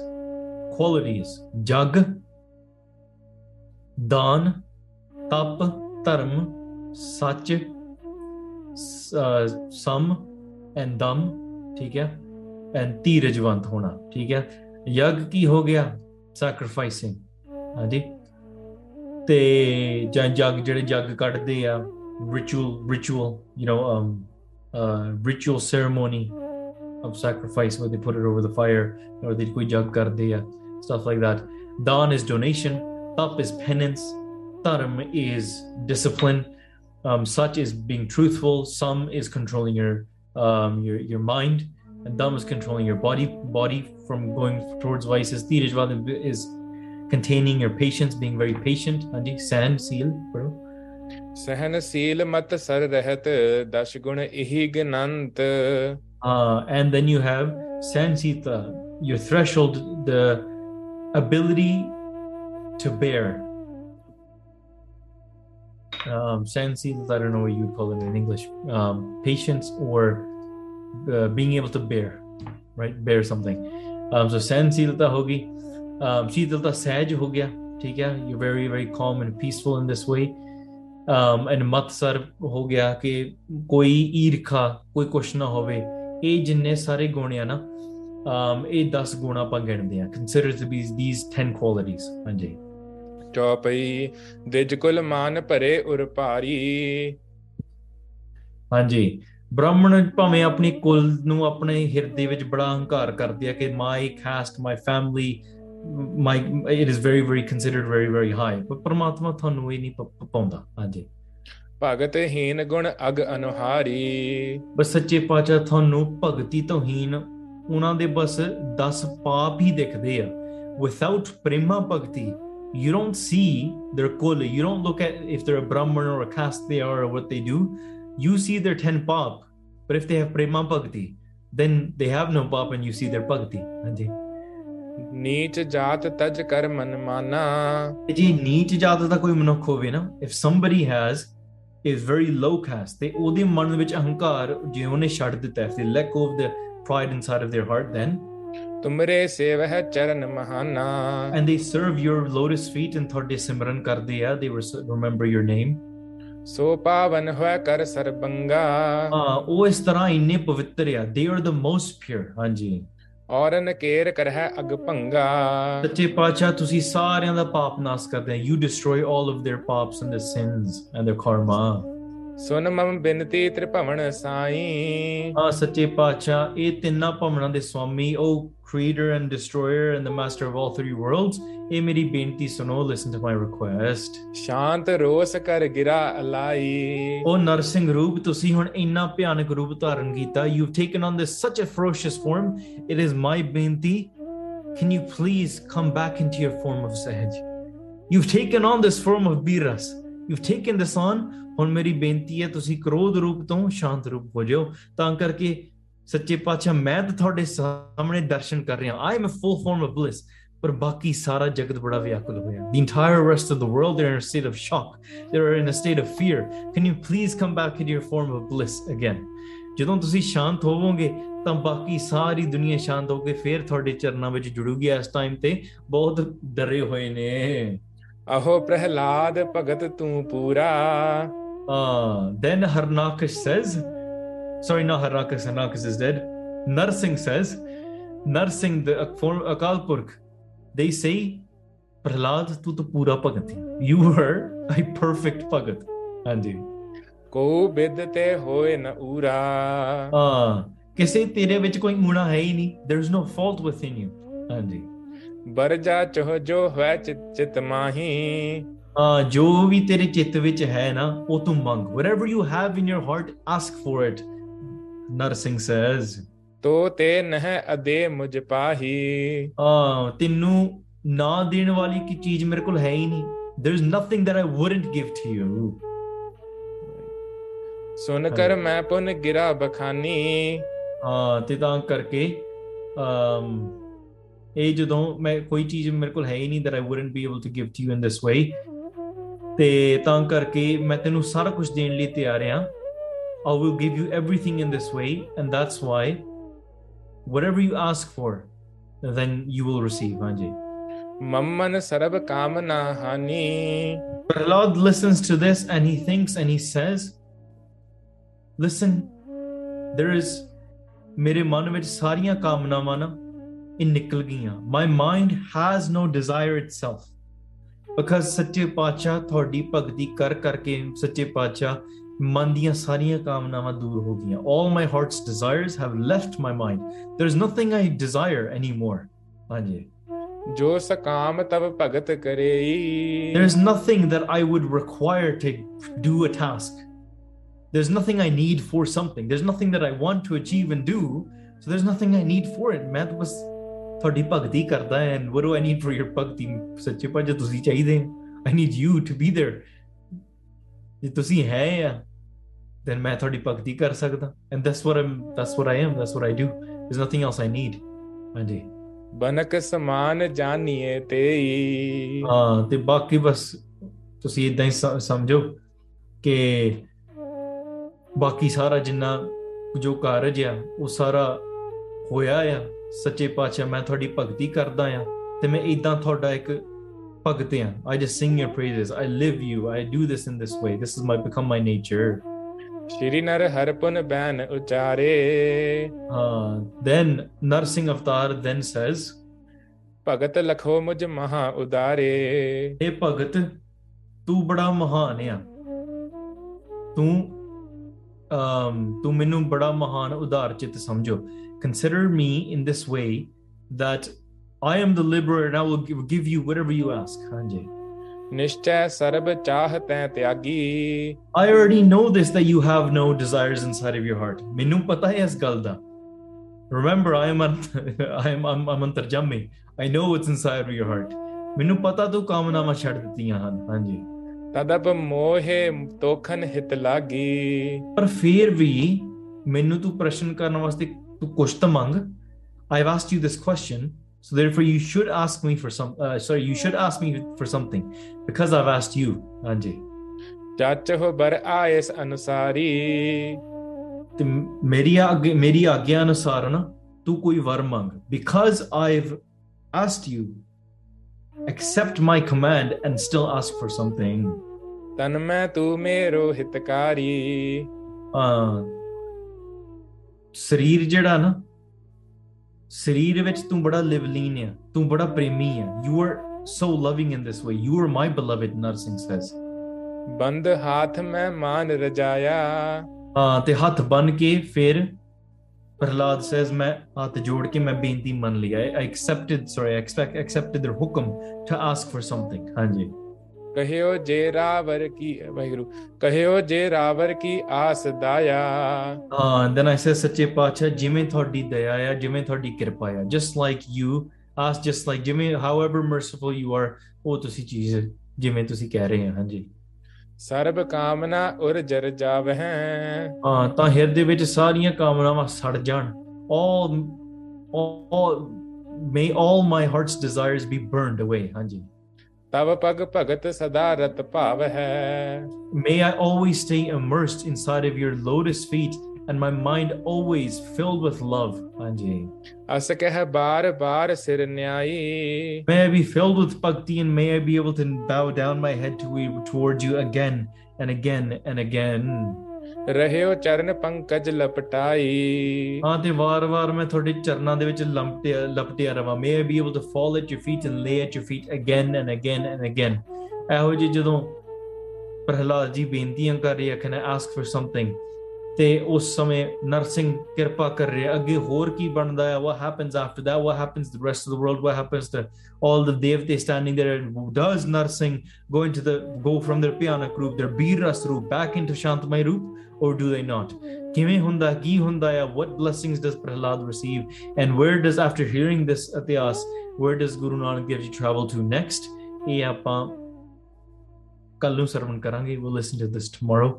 ਕੁਆਲਿਟੀਜ਼ ਜਗ, ਦਾਨ, ਤਪ, ਧਰਮ, ਸੱਚ ਸਮ ਐਂਡ ਦਮ, ਠੀਕ ਹੈ ਐਂਡ ਧੀਰਜਵੰਤ ਹੋਣਾ, ਠੀਕ ਹੈ। ਯਗ ਕੀ ਹੋ ਗਿਆ? ਸੈਕਰੀਫਾਈਸਿੰਗ ਹਾਂਜੀ। ਤੇ ਜਾਂ ਜਗ, ਜਿਹੜੇ ਜਗ ਕੱਢਦੇ ਆ ritual ritual you know um uh ritual ceremony of sacrifice where they put it over the fire or they koi jug karde ya stuff like that. Dan is donation tap is penance dharm is discipline. Um, such is being truthful some is controlling your um, your your mind and dam is controlling your body body from going towards vices. Tirajwal is containing your patience being very patient. Sand seal uh, and then you have ਦਸ ਗੁਣ ਇਹੀ ਗਨੰਤ ਆ and then you have ਸੈਂਸੀਤਾ your i don't know what you would call it in english. Um, patience or uh, being able to bear right? Bear something. Um, so sensi lata hogi um sheetalta sahaj ho gaya theek you're very very calm and peaceful in this way. Um, and ਮਤਸਰ ਹੋ ਗਿਆ ਕਿ ਕੋਈ ਈਰਖਾ ਕੋਈ ਕੁਛ ਨਾ ਹੋਵੇ ਇਹ ਜਿੰਨੇ ਸਾਰੇ ਗੁਣ ਆ ਨਾ ਇਹ 10 ਗੁਣ ਆਪਾਂ ਗਿਣਦੇ ਆ। Consider to be these 10 qualities ਹਾਂਜੀ। ਚੌਪਈ ਦਿਜ ਕੁਲ ਮਾਨ ਭਰੇ ਉਰ ਭਾਰੀ। ਹਾਂਜੀ। ਬ੍ਰਾਹਮਣ ਭਾਵੇਂ ਆਪਣੀ ਕੁਲ ਨੂੰ ਆਪਣੇ ਹਿਰਦੇ ਵਿੱਚ ਬੜਾ ਹੰਕਾਰ ਕਰਦੇ ਆ ਕਿ my caste my family my it is very very considered very very high ਪਰ ਪਰਮਾਤਮਾ ਤੁਹਾਨੂੰ ਇਹ ਨਹੀਂ ਪ- ਪ- ਪਾਉਂਦਾ ਹਾਂਜੀ ਭਗਤ ਹੀਨ ਗੁਣ ਅਗ ਅਨੁਹਾਰੀ ਬਸ ਸੱਚੇ ਪਾਤਸ਼ਾਹ ਤੁਹਾਨੂੰ ਭਗਤੀ ਤੋਂ ਹੀਨ ਉਹਨਾਂ ਦੇ ਬਸ 10 ਪਾਪ ਹੀ ਦਿਖਦੇ ਆ without prema bhakti you don't see their kul you don't look at if they're a brahman or a caste they are or what they do you see their 10 pap but if they have prema bhakti then they have no pap and you see their bhakti ਹਾਂਜੀ ਨੀਚ ਜਾਤ ਤਜ ਕਰ ਮਨਮਾਨਾ ਜੀ ਨੀਚ ਜਾਤ ਦਾ ਕੋਈ ਮਨੁੱਖ ਹੋਵੇ ਨਾ if somebody has is very low caste ਤੇ ਉਹਦੇ ਮਨ ਵਿੱਚ ਅਹੰਕਾਰ ਜੇ ਉਹਨੇ ਛੱਡ ਦਿੱਤਾ ਹੈ lack of the pride inside of their heart then ਤੁਮਰੇ ਸੇਵਹ ਚਰਨ ਮਹਾਨਾ। And they serve your lotus feet and ਤੁਹਾਡੇ ਸਿਮਰਨ ਕਰਦੇ ਆ ਦੇ ਰਿਮੈਂਬਰ ਯੂਰ ਨੇਮ ਸੋ ਪਾਵਨ ਹੋਇ ਕਰ ਸਰਬੰਗਾ। ਹਾਂ ਉਹ ਇਸ ਤਰ੍ਹਾਂ ਇੰਨੇ ਪਵਿੱਤਰ ਆ they are the most pure ਹਾਂਜੀ। ਔਰਨ ਕੇਰ ਕਰਹਿ ਅਗ ਭੰਗਾ। ਸੱਚੇ ਪਾਤਸ਼ਾਹ ਤੁਸੀਂ ਸਾਰਿਆਂ ਦਾ ਪਾਪ ਨਾਸ ਕਰਦੇ ਆ। You destroy all of their paps and their sins and their karma ਸੁਨ ਮਮ ਬਿਨਤੀ ਤ੍ਰਿਭਵਨ ਸਾਈ। ਆ ਸੱਚੇ ਪਾਤਸ਼ਾਹ ਇਹ ਤਿੰਨਾਂ ਭਵਨਾਂ ਦੇ ਸਵਾਮੀ ਉਹ creator and destroyer and the master of all three worlds. Emiri Binti benti suno, listen to my request. ਸ਼ਾਂਤ ਰੋਸ ਕਰ ਗਿਰਾ ਅਲਾਈ Oh Narsingh Roop, ਤੁਸੀਂ ਹੁਣ ਇੰਨਾ ਭਿਆਨਕ ਰੂਪ You've taken on this such a ferocious form. It is my benti. Can you please come back into your form of Sahaj? You've taken on this form of Bir Ras. You've taken this on. ਹੁਣ ਮੇਰੀ ਬੇਨਤੀ ਹੈ ਤੁਸੀਂ ਕਰੋਧ ਰੂਪ ਤੋਂ ਸ਼ਾਂਤ ਰੂਪ ਹੋ ਜਾਓ ਤਾਂ ਕਰਕੇ ਸੱਚੇ ਪਾਤਸ਼ਾਹ ਮੈਂ ਤਾਂ ਤੁਹਾਡੇ ਸਾਹਮਣੇ ਦਰਸ਼ਨ ਕਰ ਰਿਹਾ। I am a full form of bliss ਪਰ ਬਾਕੀ ਸਾਰਾ ਜਗਤ ਬੜਾ ਵਿਆਕੁਲ ਹੋਇਆ। The entire rest of the world they are in a state of shock they are in a state of fear can you please come back in your form of bliss again ਜਦੋਂ ਤੁਸੀਂ ਸ਼ਾਂਤ ਹੋਵੋਗੇ ਤਾਂ ਬਾਕੀ ਸਾਰੀ ਦੁਨੀਆ ਸ਼ਾਂਤ ਹੋ ਕੇ ਫੇਰ ਤੁਹਾਡੇ ਚਰਨਾਂ ਵਿੱਚ ਜੁੜੂਗੀ ਇਸ ਟਾਈਮ ਤੇ। ਬਹੁਤ ਡਰੇ ਹੋਏ ਨੇ। ਅਹੋ ਪ੍ਰਹਿਲਾਦ ਭਗਤ ਤੂੰ ਪੂਰਾ। ਆ then Harnakash says sorry not harnakas harnakas is dead narsing says narsing the form akal purkh they say prahlad tu to pura bhagat you were a perfect bhagat ਹਾਂਜੀ ਕੋ ਬਿਦ ਤੇ ਹੋਏ ਨ ਊਰਾ ਹਾਂ ਕਿਸੇ ਤੇਰੇ ਵਿੱਚ ਕੋਈ ਊਣਾ ਹੈ ਹੀ ਨਹੀਂ there is no fault within you ਹਾਂਜੀ ਬਰਜਾ ਚਹ ਜੋ ਹੋਇ ਚਿਤ ਮਾਹੀ ਹਾਂ ਜੋ ਵੀ ਤੇਰੇ ਚਿੱਤ ਵਿੱਚ ਹੈ ਨਾ ਉਹ ਤੂੰ ਮੰਗ whatever you have in your heart ask for it narsing says ਤੋ ਤੇ ਨਹਿ ਅਦੇ ਮੁਝ ਪਾਹੀ ਹਾਂ ਤੈਨੂੰ ਨਾ ਦੇਣ ਵਾਲੀ ਕੀ ਚੀਜ਼ ਮੇਰੇ ਕੋਲ ਹੈ ਹੀ ਨਹੀਂ there is nothing that i wouldn't give to you ਸੁਨ ਕਰ ਮੈਂ ਪੁਨ ਗਿਰਾ ਬਖਾਨੀ ਹਾਂ ਤੇ ਤਾਂ ਕਰਕੇ um ਇਹ ਜਦੋਂ ਮੈਂ ਕੋਈ ਚੀਜ਼ ਮੇਰੇ ਕੋਲ ਹੈ ਹੀ ਨਹੀਂ that i wouldn't be able to give to you in this way ਤੇ ਤਾਂ ਕਰਕੇ ਮੈਂ ਤੈਨੂੰ ਸਾਰਾ ਕੁਝ ਦੇਣ ਲਈ ਤਿਆਰ ਹਾਂ I will give you everything in this way, and that's why whatever you ask for, then you will receive. Hanji. Mammana sarva kamana hani. Lord listens to this and he thinks and he says, Listen, there is mere man vich sariyan kamana mana in nikal. My mind has no desire itself. Because Satya Pacha, Thaudi Pagdi Kar Karke, Satya Pacha, ਮਨ ਦੀਆਂ ਸਾਰੀਆਂ ਕਾਮਨਾਵਾਂ ਦੂਰ ਹੋ ਗਈਆਂ all my heart's desires have left my mind there's nothing i desire anymore ਹਾਂਜੀ ਜੋ scam ਤਬ ਭਗਤ ਕਰੇਈ There's nothing that I would require to do a task. There's nothing I need for something. There's nothing that I want to achieve and do. So there's nothing I need for it. ਮੈਂ ਤਾਂ ਬਸ ਤੁਹਾਡੀ ਭਗਤੀ ਕਰਦਾ ਹਾਂ and what do I need for your ਭਗਤੀ ਸੱਚੇ ਪਾਤਸ਼ਾਹ ਤੁਸੀਂ ਚਾਹੀਦੇ ਹੋ I need you to be there. ਜੇ ਤੁਸੀਂ ਹੈ ਆ then main ਤੁਹਾਡੀ ਭਗਤੀ ਕਰ ਸਕਦਾ। And that's what um that's what I am that's what I do there nothing else I need ਹਾਂਜੀ। ਬਨਕ ਸਮਾਨ ਜਾਣੀਏ ਤੇਈ। ਹਾਂ ਤੇ ਬਾਕੀ ਬਸ ਤੁਸੀਂ ਇਦਾਂ ਹੀ ਸਮਝੋ ਕਿ ਬਾਕੀ ਸਾਰਾ ਜਿੰਨਾ ਜੋ ਕਾਰਜ ਆ ਉਹ ਸਾਰਾ ਹੋਇਆ ਆ ਸੱਚੇ ਪਾਤਸ਼ਾਹ ਮੈਂ ਤੁਹਾਡੀ ਭਗਤੀ ਕਰਦਾ ਆ ਤੇ ਮੈਂ ਇਦਾਂ ਤੁਹਾਡਾ ਇੱਕ ਭਗਤ ਆ। I just sing your praises I live you I do this in this way this is my become my nature ਸ਼੍ਰੀ ਨਰ ਹਰਪੁਨ ਬੈਨ ਉਚਾਰੇ ਹਾਂ then Narsingh Avatar then says ਭਗਤ ਲਖੋ ਮੁਝ ਮਹਾ ਉਦਾਰੇ ਇਹ ਭਗਤ ਤੂੰ ਬੜਾ ਮਹਾਨ ਆ ਤੂੰ um ਤੂੰ ਮੈਨੂੰ ਬੜਾ ਮਹਾਨ ਉਦਾਰ ਚਿਤ ਸਮਝੋ consider me in this way that I am the liberator and I will give, give you whatever you ask ਹਾਂਜੀ ਨਿਸ਼ਚੈ ਸਰਬ ਚਾਹ ਤੈ ਤਿਆਗੀ I already know this that you have no desires inside of your heart ਮੈਨੂੰ ਪਤਾ ਹੈ ਇਸ ਗੱਲ ਦਾ remember I am an, I am I'm, I'm ਅੰਤਰਜਾਮੀ I know what's inside of your heart ਮੈਨੂੰ ਪਤਾ ਤੂੰ ਕਾਮਨਾਵਾਂ ਛੱਡ ਦਿੱਤੀਆਂ ਹਨ ਹਾਂਜੀ ਤਦਪ ਮੋਹੇ ਤੋਖਨ ਹਿਤ ਲਾਗੀ ਪਰ ਫਿਰ ਵੀ ਮੈਨੂੰ ਤੂੰ ਪ੍ਰਸ਼ਨ ਕਰਨ ਵਾਸਤੇ ਤੂੰ ਕੁਛ ਤਾਂ ਮੰਗ this question So therefore, you should ask me for some. Uh, sorry, you should ask me for something, because I've asked you, Anjay. जाचहो बर आयस अनुसारी तो मेरी आगे मेरी आज्ञा अनुसार ना तू कोई वर मांग because I have asked you except my command and still ask for something तन मैं तू मेरो हितकारी शरीर जड़ा ना ਸਰੀਰ ਵਿੱਚ ਤੂੰ ਬੜਾ ਲਿਵਲੀਨ ਹੈ ਤੂੰ ਬੜਾ ਪ੍ਰੇਮੀ ਹੈ you are so loving in this way you are my beloved Narsingh says ਬੰਦ ਹੱਥ ਮੈਂ ਮਾਨ ਰਜਾਇਆ। ਹਾਂ ਤੇ ਹੱਥ ਬੰਨ ਕੇ ਫਿਰ ਪ੍ਰਹਲਾਦ ਸੇਸ ਮੈਂ ਹੱਥ ਜੋੜ ਕੇ ਮੈਂ ਬੇਨਤੀ ਮੰਨ ਲਈ। I accepted sorry expect accepted their hukam to ask for something ਹਾਂਜੀ। ਕਹਿਓ ਜੇ ਰਾਵਰ ਕੀ ਵਾਹਿਗੁਰੂ ਕਹਿਓ ਜੇ ਰਾਵਰ ਕੀ ਆਸ ਦਾਇਆ। ਹਾਂ then I said ਸੱਚੇ ਪਾਤਸ਼ਾਹ ਜਿਵੇਂ ਤੁਹਾਡੀ ਦਇਆ ਆ ਜਿਵੇਂ ਤੁਹਾਡੀ ਕਿਰਪਾ ਆ just like you ask just like ਜਿਵੇਂ however merciful you are ਉਹ ਤੁਸੀਂ ਚੀਜ਼ ਜਿਵੇਂ ਤੁਸੀਂ ਕਹਿ ਰਹੇ ਹੋ ਹਾਂਜੀ ਸਰਬ ਕਾਮਨਾ ਉਰ ਜਰ ਜਾਵਹਿ ਹਾਂ ਤਾਂ ਹਿਰਦੇ ਵਿੱਚ ਸਾਰੀਆਂ ਕਾਮਨਾਵਾਂ ਸੜ ਜਾਣ all all may all my heart's desires be burned away ਹਾਂਜੀ May I always stay immersed inside of your lotus feet and my mind always filled with love. Hanji. अस कह बार बार May I be filled with bhakti and may I be able to bow down my head to, towards you again and again and again. ਰਹਿਓ ਚਰਨ ਪੰਕਜ ਲਪਟਾਈ। ਹਾਂ ਤੇ ਵਾਰ-ਵਾਰ ਮੈਂ ਤੁਹਾਡੇ ਚਰਨਾਂ ਦੇ ਵਿੱਚ ਲਪਟਿਆ ਲਪਟਿਆ ਰਵਾਂ। May I be able to fall at your feet and lay at your feet again and again and again ਇਹੋ ਜੀ ਜਦੋਂ ਪ੍ਰਹਲਾਦ ਜੀ ਬੇਨਤੀਆਂ ਕਰ ਰਿਹਾ can I ask for something ਤੇ ਉਸ ਸਮੇਂ ਨਰਸਿੰਘ ਕਿਰਪਾ ਕਰ ਰਿਹਾ। ਅੱਗੇ ਹੋਰ ਕੀ ਬਣਦਾ ਹੈ? What happens after that what happens the rest of the world what happens to all the ਦੇਵਤੇ standing there does Narsingh going to the go form their ਪਿਆਨਾ ਰੂਪ देयर ਬੀਰ ਰਸ ਰੂਪ ਬੈਕ ਇਨਟੂ ਸ਼ਾਂਤਮਈ ਰੂਪ or do they not ਕਿਵੇਂ ਹੁੰਦਾ ਕੀ ਹੁੰਦਾ ਹੈ what blessings does prahlad receive and where does after hearing this ਇਤਿਹਾਸ where does guru nanak dev ji travel to next ਇਹ ਆਪਾਂ ਕੱਲ ਨੂੰ ਸਰਵਣ ਕਰਾਂਗੇ we'll listen to this tomorrow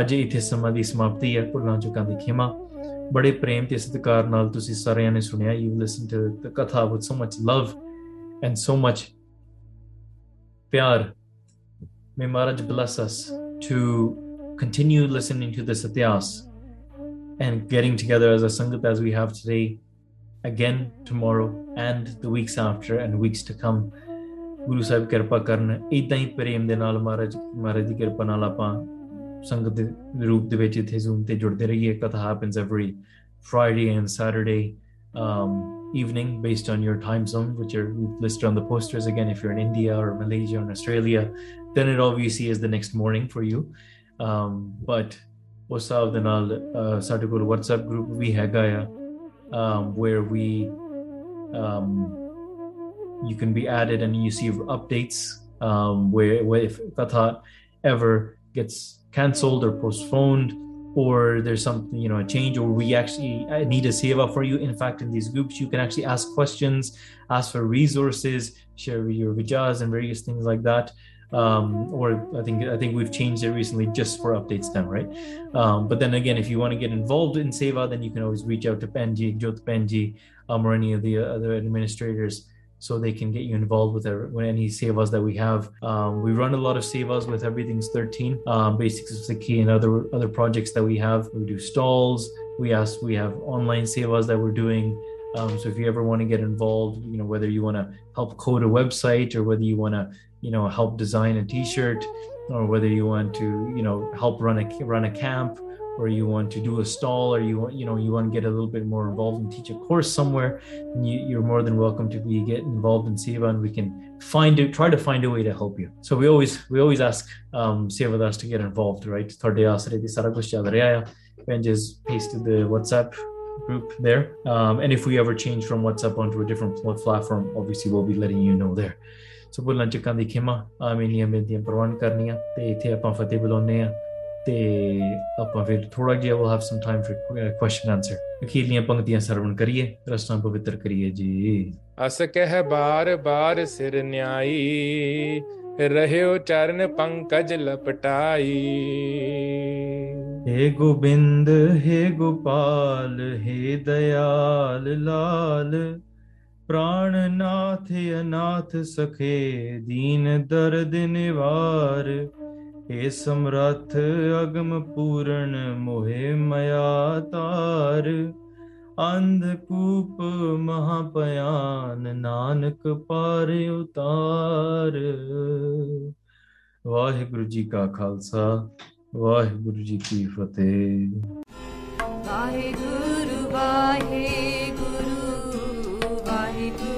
ਅੱਜ ਇੱਥੇ ਸਮਾਂ ਦੀ ਸਮਾਪਤੀ ਹੈ ਭੁੱਲਾਂ ਚੁੱਕਾਂ ਦੀ ਖਿਮਾ ਬੜੇ ਪ੍ਰੇਮ ਤੇ ਸਤਿਕਾਰ ਨਾਲ ਤੁਸੀਂ ਸਾਰਿਆਂ ਨੇ ਸੁਣਿਆ you listened to the katha with so much love and so much ਪਿਆਰ may Maharaj bless us to continue listening to this ityas and getting together as a sangat as we have today again tomorrow and the weeks after and weeks to come Guru Sahib ਕਿਰਪਾ ਕਰਨ ਇਦਾਂ ਹੀ ਪ੍ਰੇਮ ਦੇ ਨਾਲ ਮਹਾਰਾਜ ਮਹਾਰਾਜ ਦੀ ਕਿਰਪਾ ਨਾਲ ਆਪਾਂ ਸੰਗਤ ਦੇ ਰੂਪ ਦੇ ਵਿੱਚ ਇੱਥੇ ਜ਼ੂਮ ਤੇ ਜੁੜਦੇ ਰਹੀਏ katha happens every Friday and Saturday um, evening based on your time zone, which are listed on the posters. Again, if you're in India or Malaysia or Australia, then it obviously is the next morning for you. Um, but ਉਸ ਹਿਸਾਬ ਦੇ ਨਾਲ uh, ਸਾਡੇ ਕੋਲ WhatsApp group ਵੀ ਹੈਗਾ ਆ um, where we um, you can be added and you see updates um, where, where if katha ever gets cancelled or postponed or there's something you know a change or we actually I need a seva for you in fact in these groups you can actually ask questions ask for resources share your vijas and various things like that um, or I think I think we've changed it recently just for updates then, right? Um, but then again, if you want to get involved in Seva, then you can always reach out to Benji, Jyot Benji, um, or any of the other administrators so they can get you involved with, any sevas that we have. Um, we run a lot of sevas with Everything's 13, um, Basics of Sikhi and other other projects that we have. We do stalls. We ask. We have online sevas that we're doing. Um, so if you ever want to get involved, you know whether you want to help code a website or whether you want to, you know help design a t-shirt or whether you want to you know help run a run a camp or you want to do a stall or you want you know you want to get a little bit more involved and teach a course somewhere you, are more than welcome to be get involved in seva and we can find it try to find a way to help you. So we always we always ask um sevadas to get involved right? And just pasted the whatsapp group there. Um, and if we ever change from whatsapp onto a different platform obviously we'll be letting you know there. so ਬੁੱਲਾਂ ਚੱਕਾਂ ਦੀ ਖਿਮਾ ਆਮੀਨੀਆਂ ਬੇਨਤੀਆਂ ਪ੍ਰਵਾਨ ਕਰਨੀਆਂ ਤੇ ਇੱਥੇ ਆਪਾਂ ਫਤਿਹ ਬੁਲਾਉਂਦੇ ਆ ਤੇ ਆਪਾਂ ਫਿਰ ਥੋੜਾ ਜਿਹਾ we'll have some time for question answer ਅਖੀਰਲੀਆਂ ਪੰਕਤੀਆਂ ਸਰਵਣ ਕਰੀਏ ਰਸਨਾ ਪਵਿੱਤਰ ਕਰੀਏ ਜੀ ਅਸ ਕਹਿ ਬਾਰ ਬਾਰ ਸਿਰ ਨਿਆਈ ਰਹਿਓ ਚਰਨ ਪੰਕਜ ਲਪਟਾਈ हे गोविंद हे गोपाल हे दयाल लाल ਪ੍ਰਾਣਨਾਥ ਅਨਾਥ ਸਖੇ, ਦੀਨ ਦਰਦ ਨਿਵਾਰ। ਏ ਸਮਰਥ ਅਗਮ ਪੂਰਨ, ਮੋਹਿ ਮਇਆ ਤਾਰ। ਅੰਧ ਕੂਪ ਮਹਾ ਭਿਆਨ ਨਾਨਕ ਪਾਰ ਉਤਾਰ। ਵਾਹਿਗੁਰੂ ਜੀ ਕਾ ਖਾਲਸਾ, ਵਾਹਿਗੁਰੂ ਜੀ ਕੀ ਫਤਿਹ। ਵਾਹਿਗੁਰੂ ਵਾਹਿਗੁਰੂ। Waheguru.